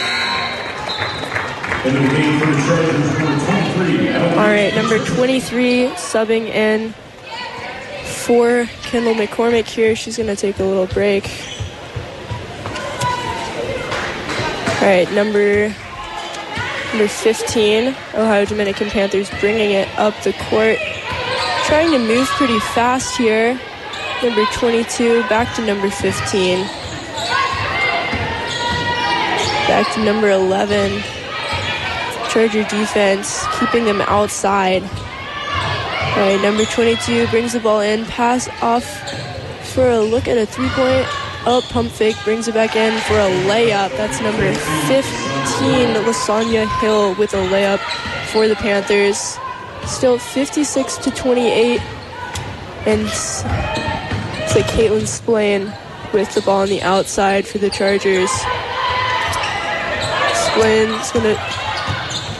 All right, number 23 subbing in for Kendall McCormick here. She's going to take a little break. All right, number number 15, Ohio Dominican Panthers bringing it up the court. Trying to move pretty fast here. Number 22 back to number 15. Back to number 11. Charger defense keeping them outside. All right, number 22 brings the ball in, pass off for a look at a three point. Up, oh, pump fake, brings it back in for a layup. That's number 15, Lasandra Hill with a layup for the Panthers. Still 56 to 28. And it's like Caitlin Splain with the ball on the outside for the Chargers. Splain's going to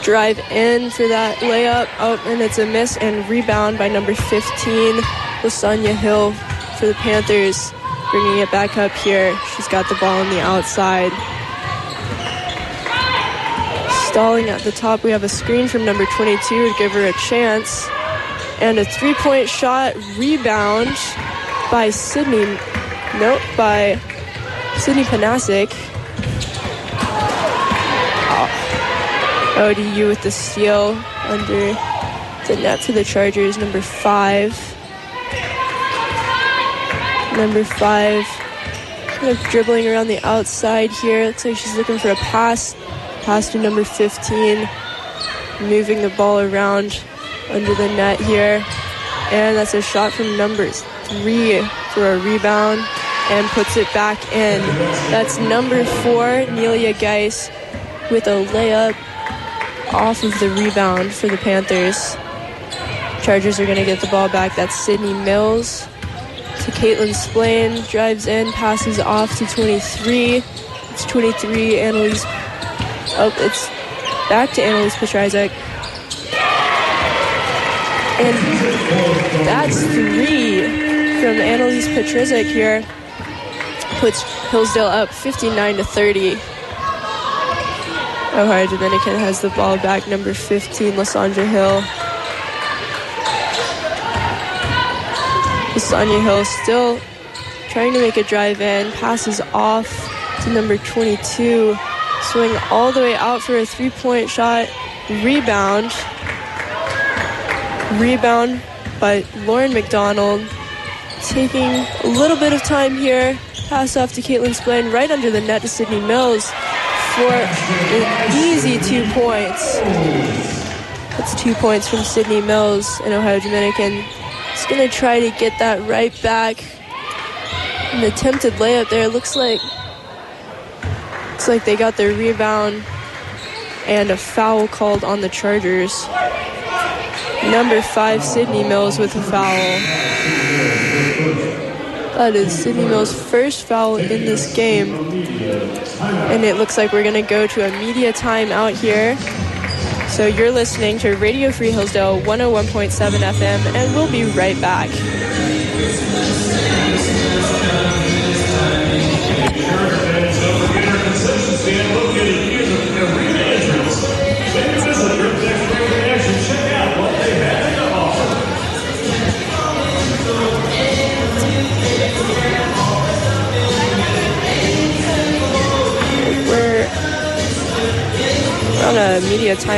drive in for that layup. Oh, and it's a miss and rebound by number 15, Lasandra Hill for the Panthers. Bringing it back up here. She's got the ball on the outside. Stalling at the top, we have a screen from number 22 to give her a chance. And a three point shot rebound by Sydney. Nope, by Sydney Panasic. Ah. ODU with the steal under the net for the Chargers, number five. Number five, kind of dribbling around the outside here. Looks like she's looking for a pass. Pass to number 15, moving the ball around under the net here. And that's a shot from number three for a rebound and puts it back in. That's number four, Nelia Geis, with a layup off of the rebound for the Panthers. Chargers are going to get the ball back. That's Sydney Mills to Caitlin Splain. Drives in, passes off to 23. It's 23, Annalise. Oh, it's back to Annalise Petrizek. And that's three from Annalise Petrizek here. Puts Hillsdale up 59 to 30. Ohio Dominican has the ball back, number 15, Lasandra Hill. Lasandra Hill still trying to make a drive in, passes off to number 22, swing all the way out for a three point shot, rebound. Rebound by Lauren McDonald. Taking a little bit of time here, pass off to Caitlin Splain right under the net to Sydney Mills for an easy two points. That's two points from Sydney Mills in Ohio Dominican. It's going to try to get that right back. An attempted layup there. Looks like looks like they got their rebound and a foul called on the Chargers. Number five, Sydney Mills with a foul. That is Sydney Mills' first foul in this game. And it looks like we're going to go to a media timeout here. So you're listening to Radio Free Hillsdale 101.7 FM, and we'll be right back.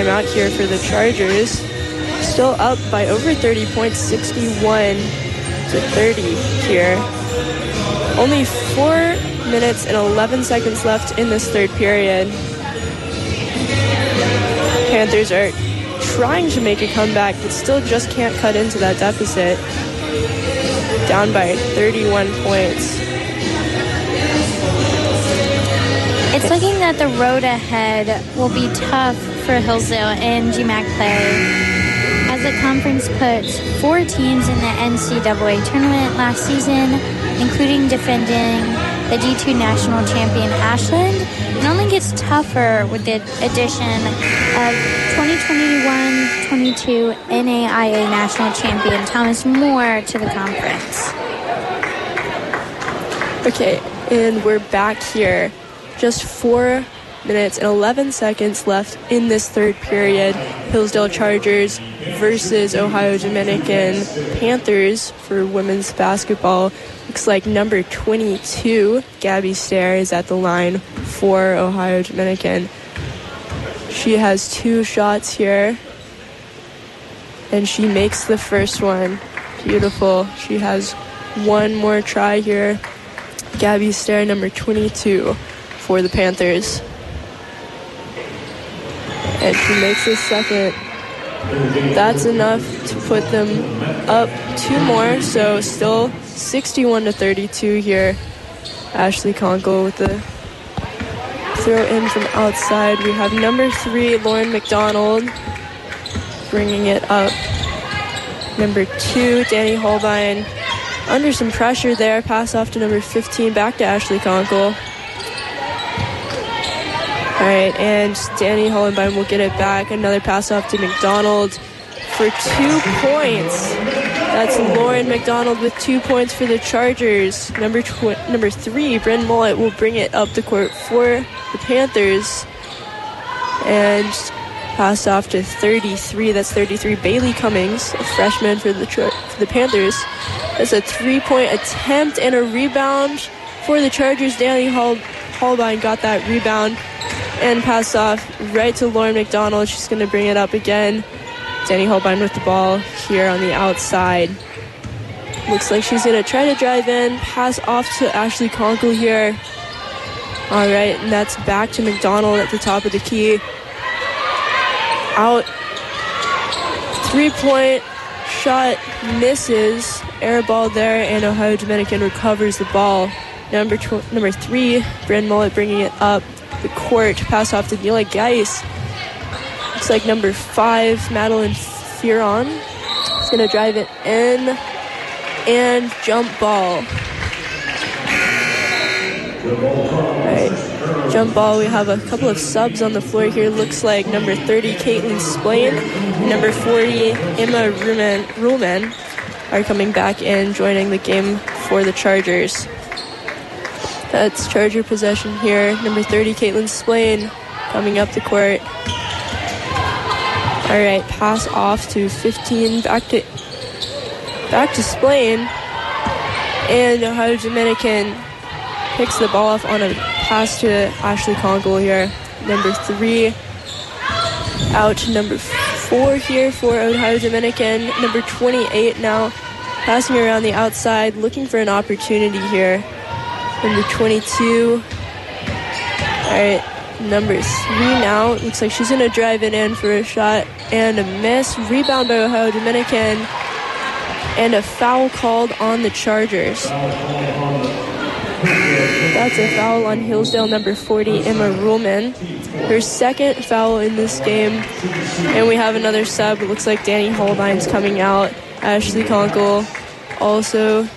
Media timeout here for the Chargers. Still up by over 30 points, 61 to 30 here. Only four minutes and 11 seconds left in this third period. Panthers are trying to make a comeback, but still just can't cut into that deficit. Down by 31 points. It's looking that the road ahead will be tough for Hillsdale and GMAC play as the conference puts four teams in the NCAA tournament last season, including defending the D2 national champion Ashland. It only gets tougher with the addition of 2021-22 NAIA national champion Thomas More to the conference. Okay, and we're back here. Just four minutes and 11 seconds left in this third period. Hillsdale Chargers versus Ohio Dominican Panthers for women's basketball. Looks like number 22, Gabby Stair, is at the line for Ohio Dominican. She has two shots here, and she makes the first one. Beautiful. She has one more try here. Gabby Stair, number 22 for the Panthers. And she makes the second. That's enough to put them up two more, so still 61 to 32 here. Ashley Conkle with the throw in from outside. We have number three, Lauren McDonald, bringing it up. Number two, Danny Holbein, under some pressure there. Pass off to number 15, back to Ashley Conkle. All right, and Danny Holbein will get it back. Another pass off to McDonald for two points. That's Lauren McDonald with two points for the Chargers. Number tw- number three, Bryn Mullet will bring it up the court for the Panthers. And pass off to 33. That's 33. Bailey Cummings, a freshman for the for the Panthers. That's a three-point attempt and a rebound for the Chargers. Danny Hol- Holbein got that rebound and pass off right to Lauren McDonald. She's going to bring it up again. Danny Holbein with the ball here on the outside. Looks like she's going to try to drive in, pass off to Ashley Conkle here. All right, and that's back to McDonald at the top of the key. Out. Three point shot misses. Air ball there, and Ohio Dominican recovers the ball. Number tw- number three, Bryn Mullet bringing it up the court. Pass off to Neela Geis. Looks like number five, Madeline Fearon, is going to drive it in and jump ball. Right. Jump ball. We have a couple of subs on the floor here. Looks like number 30, Caitlin Splain, number 40, Emma Ruman, Ruhlman are coming back in, joining the game for the Chargers. That's Charger possession here. Number 30, Caitlin Splain coming up the court. All right, pass off to 15, back to back to Splain, and Ohio Dominican picks the ball off on a pass to Ashley Conkle here. Number three, out to number four here for Ohio Dominican. Number 28 now, passing around the outside, looking for an opportunity here. Number 22. All right, number three now. Looks like she's going to drive it in for a shot and a miss. Rebound by Ohio Dominican. And a foul called on the Chargers. That's a foul on Hillsdale number 40, Emma Ruhlman. Her second foul in this game. And we have another sub. It looks like Danny Holbein's coming out. Ashley Conkle also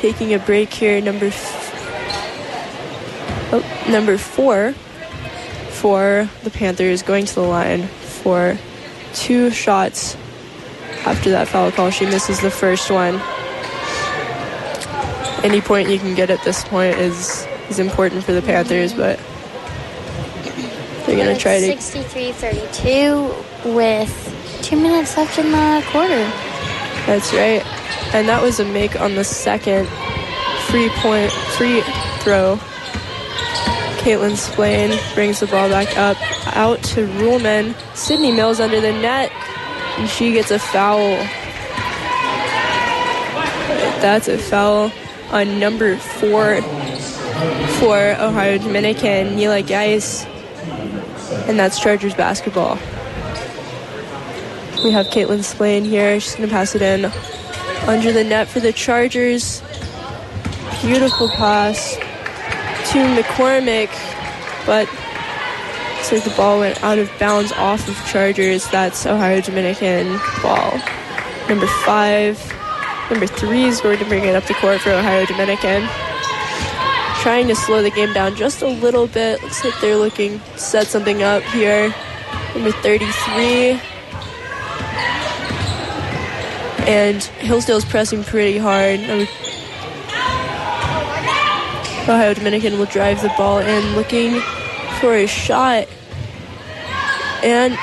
taking a break here. Number f- oh, number four for the Panthers going to the line for two shots after that foul call. She misses the first one. Any point you can get at this point is is important for the Panthers, but they're gonna try to 63-32 with two minutes left in the quarter. That's right. And that was a make on the second free point, free throw. Caitlin Splain brings the ball back up, out to Ruhlman. Sydney Mills under the net, and she gets a foul. That's a foul on number four for Ohio Dominican, Neela Geis. And that's Chargers basketball. We have Caitlin Splain here. She's going to pass it in under the net for the Chargers. Beautiful pass to McCormick. but looks like the ball went out of bounds off of Chargers. That's Ohio Dominican ball. Number five, number three is going to bring it up the court for Ohio Dominican. Trying to slow the game down just a little bit. Looks like they're looking set something up here. Number 33. And Hillsdale's pressing pretty hard. Number Ohio Dominican will drive the ball in, looking for a shot. And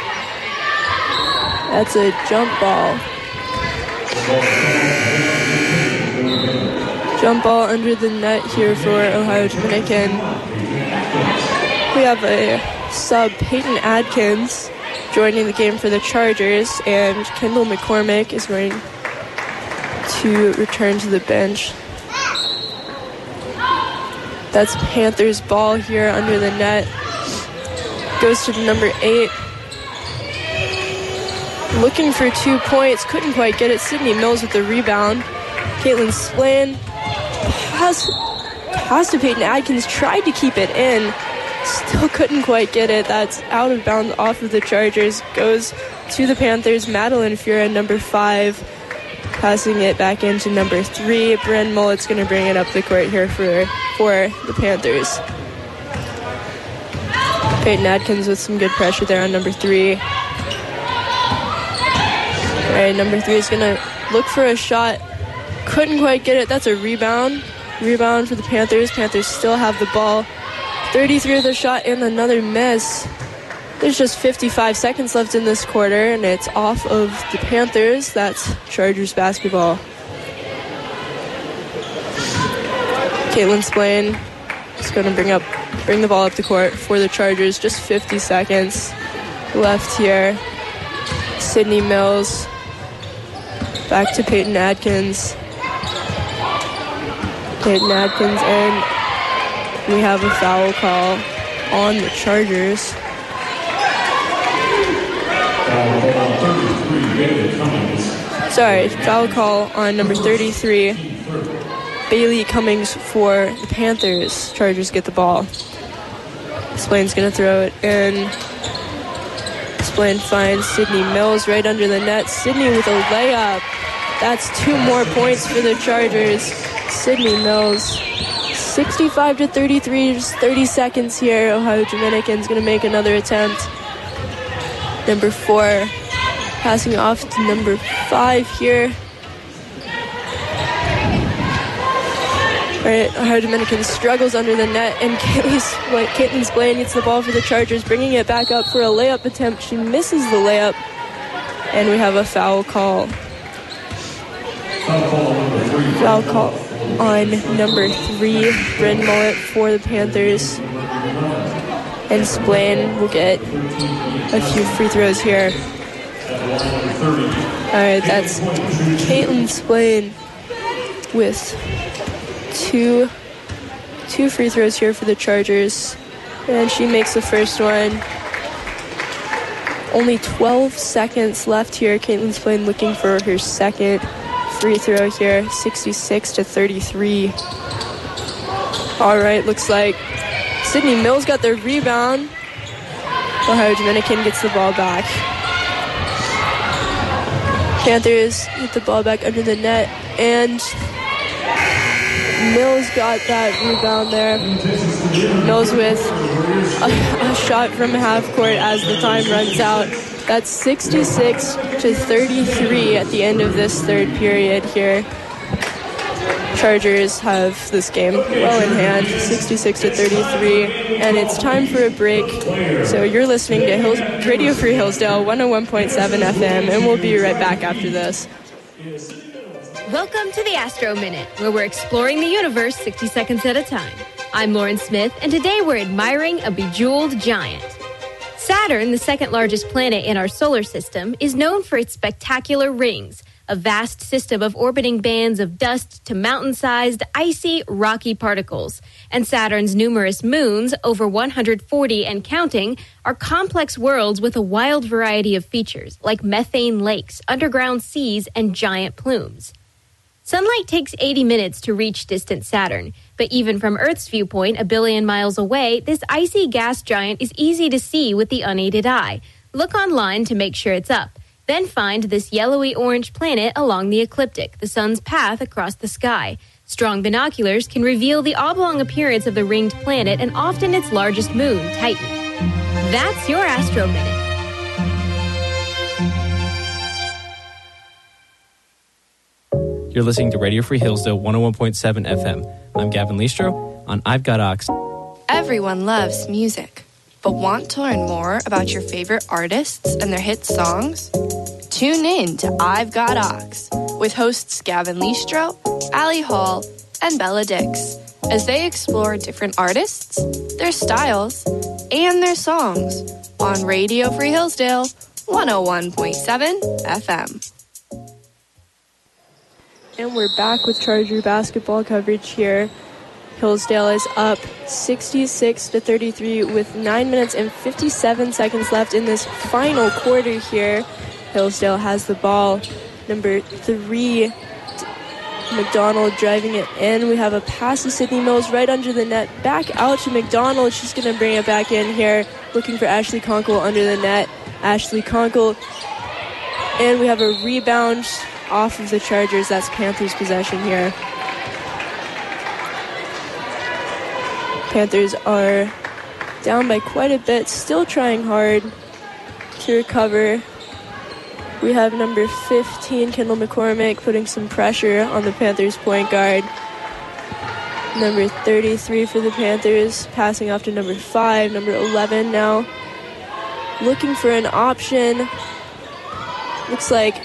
that's a jump ball. Jump ball under the net here for Ohio Dominican. We have a sub Peyton Adkins joining the game for the Chargers, and Kendall McCormick is going to return to the bench. That's Panthers ball here under the net. Goes to number eight. Looking for two points. Couldn't quite get it. Sydney Mills with the rebound. Caitlin Splain pass, pass to Peyton Adkins. Tried to keep it in. Still couldn't quite get it. That's out of bounds off of the Chargers. Goes to the Panthers. Madeline Fura, number five passing it back into number three. Bren Mullet's going to bring it up the court here for, for the Panthers. Peyton Adkins with some good pressure there on number three. All right, number three is going to look for a shot. Couldn't quite get it. That's a rebound. Rebound for the Panthers. Panthers still have the ball. 33 of the shot and another miss. There's just 55 seconds left in this quarter, and it's off of the Panthers. That's Chargers basketball. Caitlin Splain is going to bring up, bring the ball up the court for the Chargers. Just 50 seconds left here. Sydney Mills back to Peyton Adkins. Peyton Adkins, and we have a foul call on the Chargers. Sorry, foul call on number 33. Bailey Cummings for the Panthers. Chargers get the ball. Splain's gonna throw it in. Splain finds Sydney Mills right under the net. Sydney with a layup. That's two more points for the Chargers. Sydney Mills. 65 to 33, just 30 seconds here. Ohio Dominican's gonna make another attempt. Number four passing off to number five here. All right, Ohio Dominican struggles under the net, and Caitlin Splain gets the ball for the Chargers, bringing it back up for a layup attempt. She misses the layup, and we have a foul call. Foul call on number three, Bryn Mullet for the Panthers. And Splain will get a few free throws here. Alright, that's Caitlin Splain with two two free throws here for the Chargers. And she makes the first one. Only 12 seconds left here. Caitlin Splain looking for her second free throw here. 66 to 33. All right, looks like Sydney Mills got their rebound. Ohio Dominican gets the ball back. Panthers get the ball back under the net, and Mills got that rebound there. Mills with a, a shot from half court as the time runs out. That's 66 to 33 at the end of this third period here. Chargers have this game well in hand, 66 to 33, and it's time for a break. So you're listening to Hills, Radio Free Hillsdale 101.7 FM, and we'll be right back after this. Welcome to the Astro Minute, where we're exploring the universe 60 seconds at a time. I'm Lauren Smith, and today we're admiring a bejeweled giant. Saturn, the second largest planet in our solar system, is known for its spectacular rings a vast system of orbiting bands of dust to mountain sized, icy, rocky particles. And Saturn's numerous moons, over 140 and counting, are complex worlds with a wild variety of features, like methane lakes, underground seas, and giant plumes. Sunlight takes 80 minutes to reach distant Saturn, but even from Earth's viewpoint, a billion miles away, this icy gas giant is easy to see with the unaided eye. Look online to make sure it's up. Then find this yellowy orange planet along the ecliptic, the sun's path across the sky. Strong binoculars can reveal the oblong appearance of the ringed planet and often its largest moon, Titan. That's your Astro Minute. You're listening to Radio Free Hillsdale 101.7 FM. I'm Gavin Listro on I've Got Ox. Everyone loves music, but want to learn more about your favorite artists and their hit songs? Tune in to I've Got Ox with hosts Gavin Listro, Ali Hall, and Bella Dix as they explore different artists, their styles, and their songs on Radio Free Hillsdale 101.7 FM. And we're back with Charger basketball coverage here. Hillsdale is up 66 to 33 with 9 minutes and 57 seconds left in this final quarter here. Hillsdale has the ball. Number 3 McDonald driving it in. We have a pass to Sydney Mills right under the net. Back out to McDonald. She's going to bring it back in here. Looking for Ashley Conkle under the net. Ashley Conkle. And we have a rebound off of the Chargers. That's Panthers' possession here. Panthers are down by quite a bit, still trying hard to recover. We have number 15, Kendall McCormick, putting some pressure on the Panthers point guard. Number 33 for the Panthers, passing off to number 5. Number 11 now looking for an option. Looks like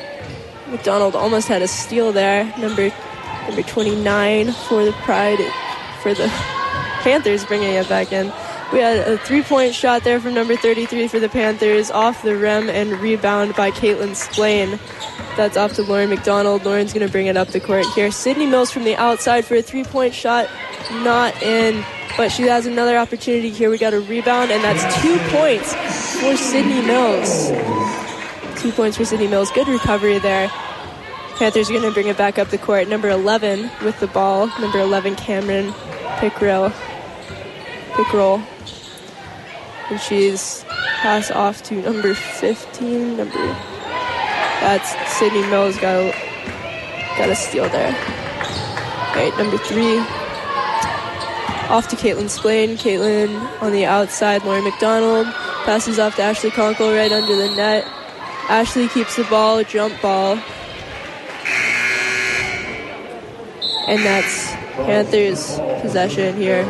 McDonald almost had a steal there. Number number 29 for the Pride for the Panthers bringing it back in. We had a three-point shot there from number 33 for the Panthers off the rim and rebound by Caitlin Splain. That's off to Lauren McDonald. Lauren's going to bring it up the court here. Sydney Mills from the outside for a three-point shot, not in, but she has another opportunity here. We got a rebound, and that's two points for Sydney Mills. Two points for Sydney Mills. Good recovery there. Panthers are going to bring it back up the court. Number 11 with the ball. Number 11, Cameron Pickrell. Pickrell. And she's pass off to number 15. Number that's Sydney Mills got a, got a steal there. Right, number three. Off to Caitlin Splain. Caitlin on the outside. Lauren McDonald passes off to Ashley Conkle right under the net. Ashley keeps the ball, jump ball. And that's Panthers possession here.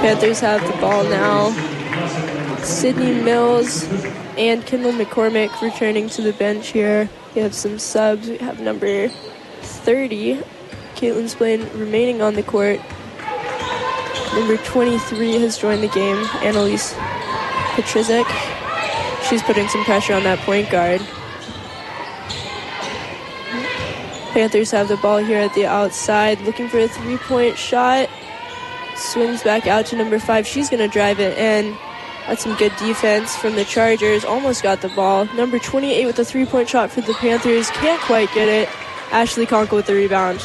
Panthers have the ball now. Sydney Mills and Kendall McCormick returning to the bench here. We have some subs. We have number 30, Caitlin Splain, remaining on the court. Number 23 has joined the game, Annalise Petrizik. She's putting some pressure on that point guard. Panthers have the ball here at the outside, looking for a three point shot. Swings back out to number five. She's going to drive it in. That's some good defense from the Chargers. Almost got the ball. Number 28 with a three point shot for the Panthers. Can't quite get it. Ashley Conkle with the rebound.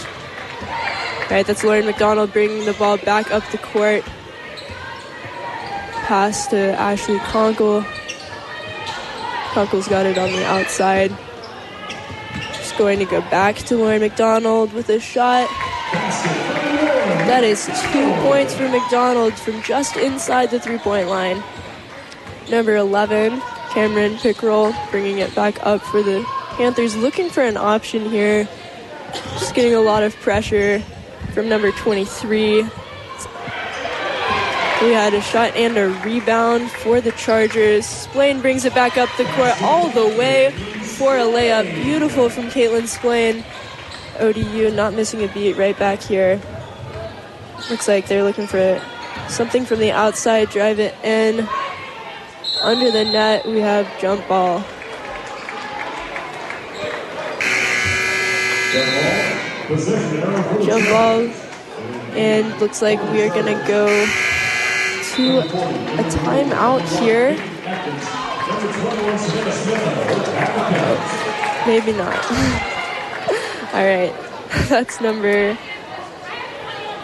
All right, that's Lauren McDonald bringing the ball back up the court. Pass to uh, Ashley Conkle. Conkle's got it on the outside. Just going to go back to Lauren McDonald with a shot. That is two points for McDonald from just inside the three point line. Number 11, Cameron Pickrell, bringing it back up for the Panthers, looking for an option here. Just getting a lot of pressure from number 23. We had a shot and a rebound for the Chargers. Splain brings it back up the court all the way for a layup. Beautiful from Caitlin Splain. ODU not missing a beat right back here. Looks like they're looking for something from the outside, drive it in. Under the net, we have jump ball. Jump ball. And looks like we are going to go to a timeout here. Maybe not. All right. That's number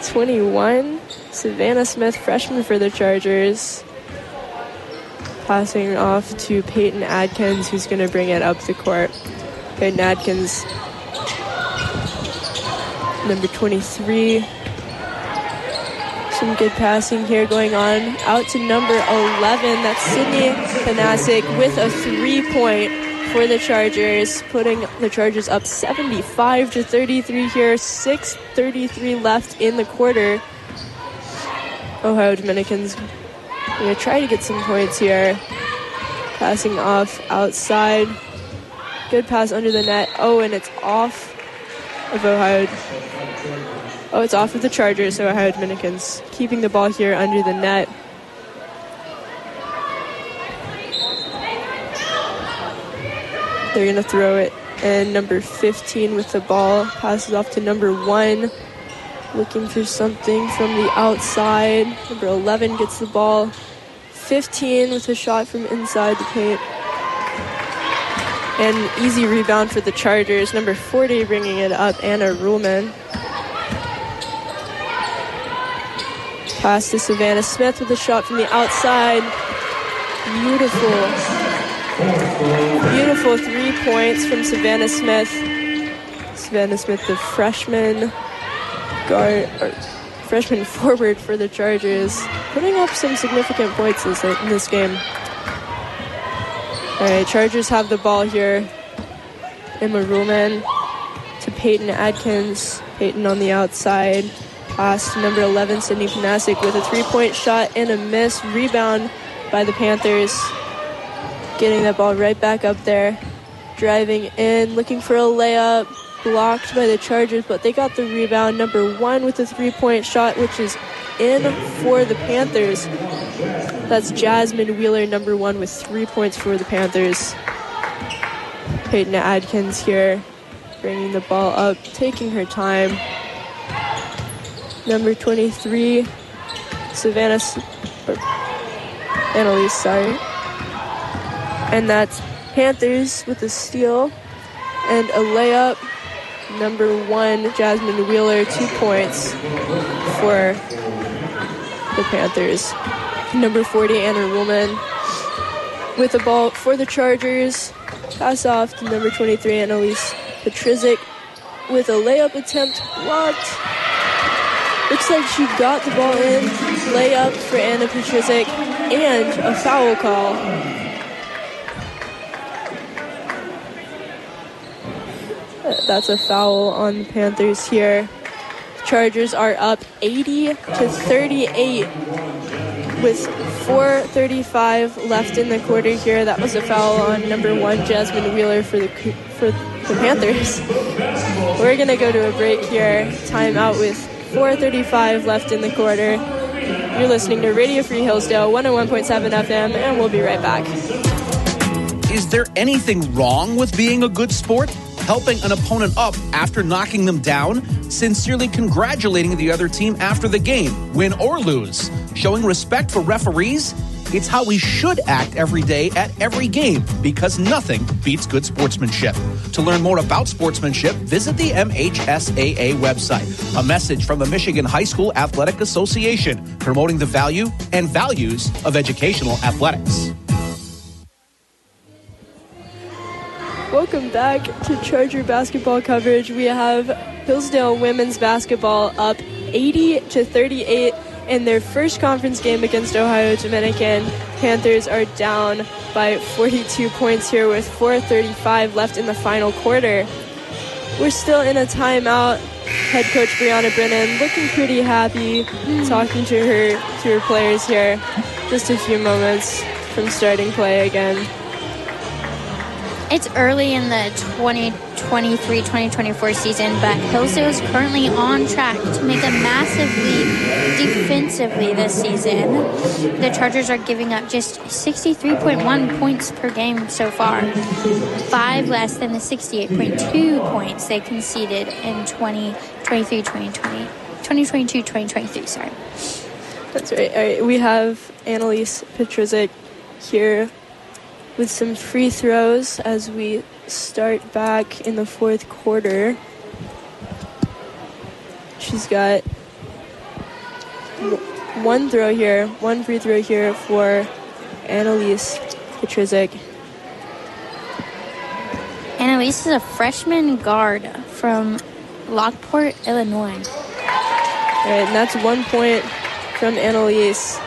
21, Savannah Smith, freshman for the Chargers. Passing off to Peyton Adkins, who's going to bring it up the court. Peyton Adkins, number 23. Some good passing here going on. Out to number 11. That's Sydney Panasic with a three point for the Chargers, putting the Chargers up 75 to 33 here. 6:33 left in the quarter. Ohio Dominicans to try to get some points here. Passing off outside. Good pass under the net. Oh, and it's off of Ohio. Oh, it's off of the Chargers, so Ohio Dominicans keeping the ball here under the net. They're going to throw it, and number 15 with the ball passes off to number 1, looking for something from the outside. Number 11 gets the ball. 15 with a shot from inside the paint. And easy rebound for the Chargers. Number 40 bringing it up, Anna Ruhlman. Pass to Savannah Smith with a shot from the outside. Beautiful. Beautiful three points from Savannah Smith. Savannah Smith, the freshman guard, freshman forward for the Chargers, putting up some significant points in this game. All right, Chargers have the ball here. Emma Ruhlman to Peyton Adkins. Peyton on the outside. Pass to number 11, Sydney Panasic with a three-point shot and a miss. Rebound by the Panthers. Getting that ball right back up there. Driving in, looking for a layup. Blocked by the Chargers, but they got the rebound. Number one with a three-point shot, which is in for the Panthers. That's Jasmine Wheeler, number one, with three points for the Panthers. Peyton Adkins here, bringing the ball up, taking her time. Number 23, Savannah, Annalise, sorry. And that's Panthers with a steal and a layup. Number one, Jasmine Wheeler, two points for the Panthers. Number 40, Anna Ruhlman with the ball for the Chargers. Pass off to number 23, Annalise Petrizik with a layup attempt blocked. Looks like she got the ball in. Layup for Anna Petrizik and a foul call. That's a foul on the Panthers here. Chargers are up 80 to 38 with 4:35 left in the quarter here. That was a foul on number one, Jasmine Wheeler for the for the Panthers. We're gonna go to a break here. Timeout with 4:35 left in the quarter. You're listening to Radio Free Hillsdale 101.7 FM, and we'll be right back. Is there anything wrong with being a good sport? helping an opponent up after knocking them down, sincerely congratulating the other team after the game, win or lose, showing respect for referees. It's how we should act every day at every game because nothing beats good sportsmanship. To learn more about sportsmanship, visit the MHSAA website. A message from the Michigan High School Athletic Association promoting the value and values of educational athletics. Welcome back to Charger basketball coverage. We have Hillsdale women's basketball up 80 to 38 in their first conference game against Ohio Dominican. Panthers are down by 42 points here with 4:35 left in the final quarter. We're still in a timeout. Head coach Brianna Brennan looking pretty happy, talking to her to her players here. Just a few moments from starting play again. It's early in the 2023-2024 season, but Hillsdale is currently on track to make a massive leap defensively this season. The Chargers are giving up just 63.1 points per game so far, five less than the 68.2 points they conceded in 2023-2020. 2022-2023, sorry. That's right. All right. We have Annalise Petrizik here with some free throws as we start back in the fourth quarter. She's got one throw here, one free throw here for Annalise Petrizik. Annalise is a freshman guard from Lockport, Illinois. All right, and that's one point from Annalise.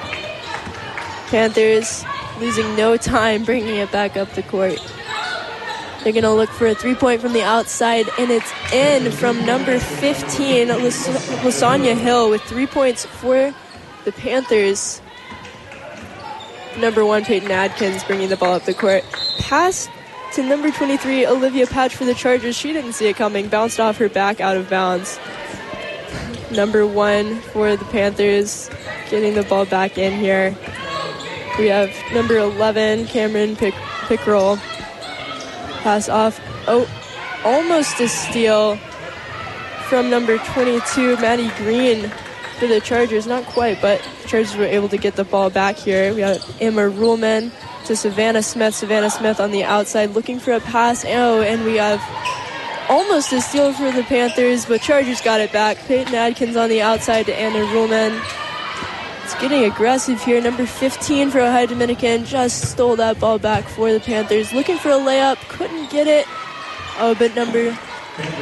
Panthers losing no time bringing it back up the court. They're going to look for a three point from the outside, and it's in from number 15, Las- Lasandra Hill, with three points for the Panthers. Number one, Peyton Adkins bringing the ball up the court. Pass to number 23, Olivia Patch for the Chargers. She didn't see it coming, bounced off her back out of bounds. Number one for the Panthers, getting the ball back in here. We have number 11, Cameron Pick- Pickrell. Pass off. Oh, almost a steal from number 22, Maddie Green for the Chargers. Not quite, but Chargers were able to get the ball back here. We have Emma Ruhlman to Savannah Smith. Savannah Smith on the outside looking for a pass. Oh, and we have almost a steal for the Panthers, but Chargers got it back. Peyton Adkins on the outside to Anna Ruhlman. It's getting aggressive here. Number 15 for Ohio Dominican just stole that ball back for the Panthers. Looking for a layup, couldn't get it. Oh, but number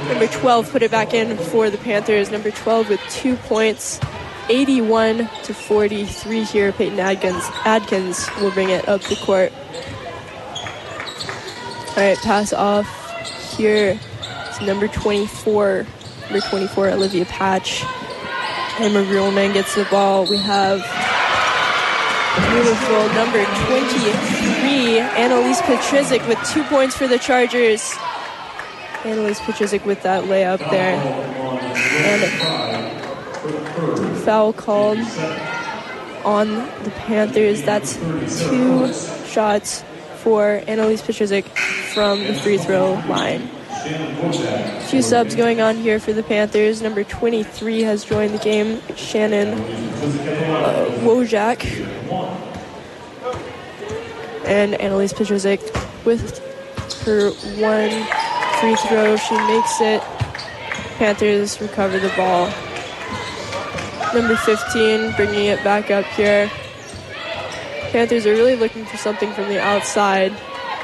number 12 put it back in for the Panthers. Number 12 with two points, 81 to 43 here. Peyton Adkins Adkins will bring it up the court. All right, pass off here to number 24. Number 24, Olivia Patch. Emma Ruhlman gets the ball. We have beautiful number 23, Annalise Petrizik with two points for the Chargers. Annalise Petrizik with that layup there. And foul called on the Panthers. That's two shots for Annalise Petrizik from the free throw line. Few subs going on here for the Panthers. Number 23 has joined the game, Shannon uh, Wojak. And Annalise Petrovic with her one free throw. She makes it. Panthers recover the ball. Number 15 bringing it back up here. Panthers are really looking for something from the outside.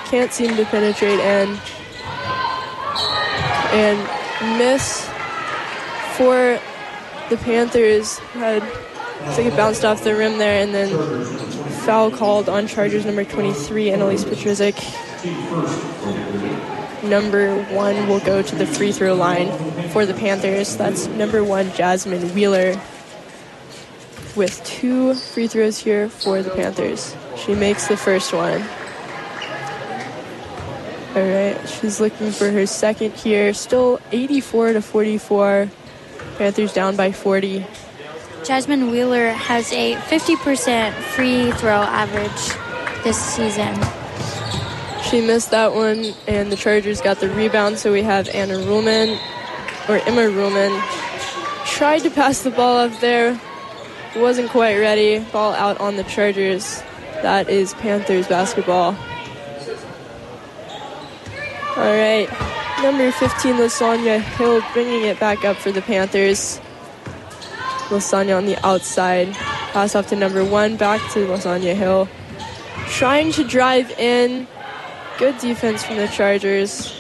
Can't seem to penetrate and and miss for the Panthers had looks like it bounced off the rim there and then foul called on Chargers number 23 Annalise Petrizik. Number one will go to the free throw line for the Panthers. That's number one Jasmine Wheeler with two free throws here for the Panthers. She makes the first one. All right, she's looking for her second here. Still 84 to 44. Panthers down by 40. Jasmine Wheeler has a 50% free throw average this season. She missed that one, and the Chargers got the rebound. So we have Anna Ruhlman, or Emma Ruhlman, tried to pass the ball up there, wasn't quite ready. Ball out on the Chargers. That is Panthers basketball. All right, number 15, Lasandra Hill, bringing it back up for the Panthers. Lasandra on the outside. Pass off to number one, back to Lasandra Hill. Trying to drive in. Good defense from the Chargers.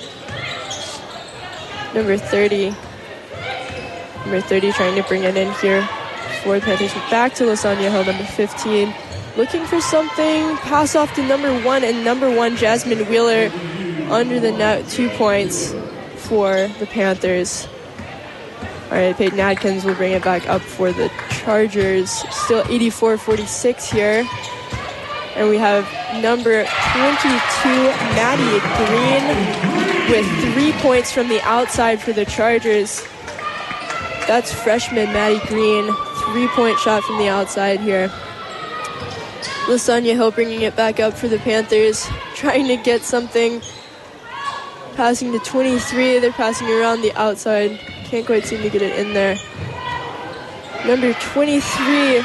Number 30. Number 30 trying to bring it in here for the Panthers. Back to Lasandra Hill, number 15. Looking for something. Pass off to number one, and number one, Jasmine Wheeler, under the net, two points for the Panthers. All right, Peyton Adkins will bring it back up for the Chargers. Still 84-46 here. And we have number 22, Maddie Green, with three points from the outside for the Chargers. That's freshman Maddie Green, three-point shot from the outside here. Lasandra Hill bringing it back up for the Panthers, trying to get something. Passing to 23, they're passing around the outside. Can't quite seem to get it in there. Number 23,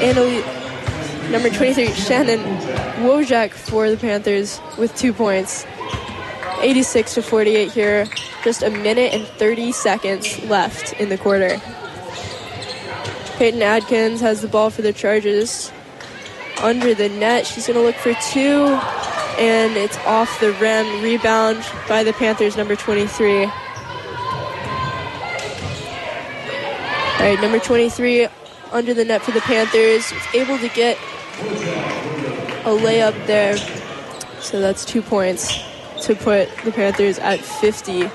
Annalise, number 23, Shannon Wojak for the Panthers with two points. 86 to 48 here. Just a minute and 30 seconds left in the quarter. Peyton Adkins has the ball for the Chargers. Under the net, she's going to look for two, and it's off the rim. Rebound by the Panthers, number 23. All right, number 23 under the net for the Panthers. able to get a layup there. So that's two points to put the Panthers at 50.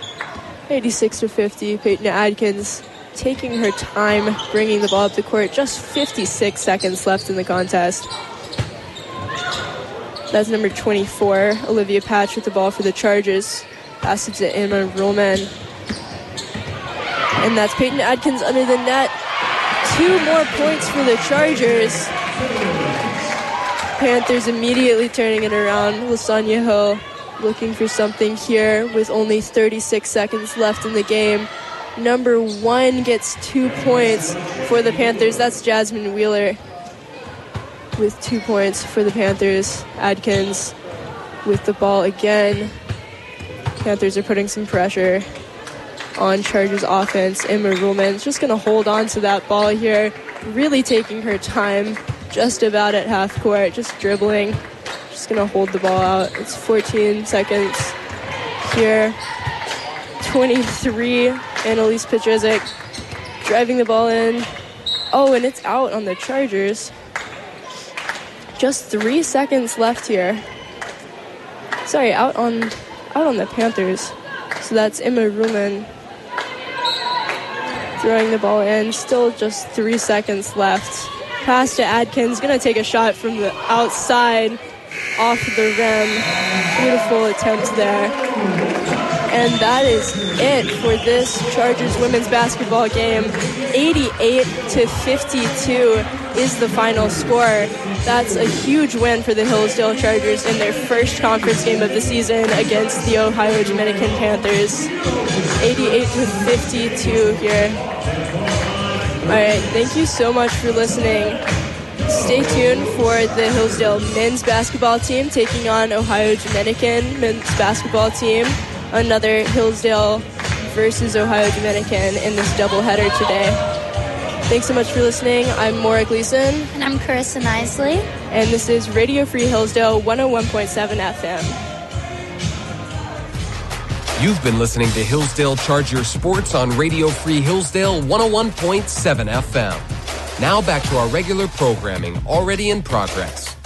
86 to 50. Peyton Adkins taking her time bringing the ball up the court. Just 56 seconds left in the contest. That's number 24, Olivia Patch with the ball for the Chargers. Passes it to Emma Ruhlman. And that's Peyton Adkins under the net. Two more points for the Chargers. Panthers immediately turning it around. Lasandra Hill looking for something here with only 36 seconds left in the game. Number one gets two points for the Panthers. That's Jasmine Wheeler with two points for the Panthers. Adkins with the ball again. Panthers are putting some pressure on Chargers offense. Emma Ruhlman's just going to hold on to that ball here, really taking her time just about at half court, just dribbling. Just going to hold the ball out. It's 14 seconds here. 23, Annalise Petrizik driving the ball in. Oh, and it's out on the Chargers. Just three seconds left here. Sorry, out on out on the Panthers. So that's Emma Ruhlman throwing the ball in. Still just three seconds left. Pass to Adkins. Gonna take a shot from the outside off the rim. Beautiful attempt there. And that is it for this Chargers women's basketball game. 88 to 52 is the final score. That's a huge win for the Hillsdale Chargers in their first conference game of the season against the Ohio Dominican Panthers. 88 to 52 here. All right, thank you so much for listening. Stay tuned for the Hillsdale men's basketball team taking on Ohio Dominican men's basketball team another Hillsdale versus Ohio Dominican in this doubleheader today. Thanks so much for listening. I'm Moira Gleason. And I'm Carissa Nisly. And this is Radio Free Hillsdale 101.7 FM. You've been listening to Hillsdale Charger Sports on Radio Free Hillsdale 101.7 FM. Now back to our regular programming already in progress.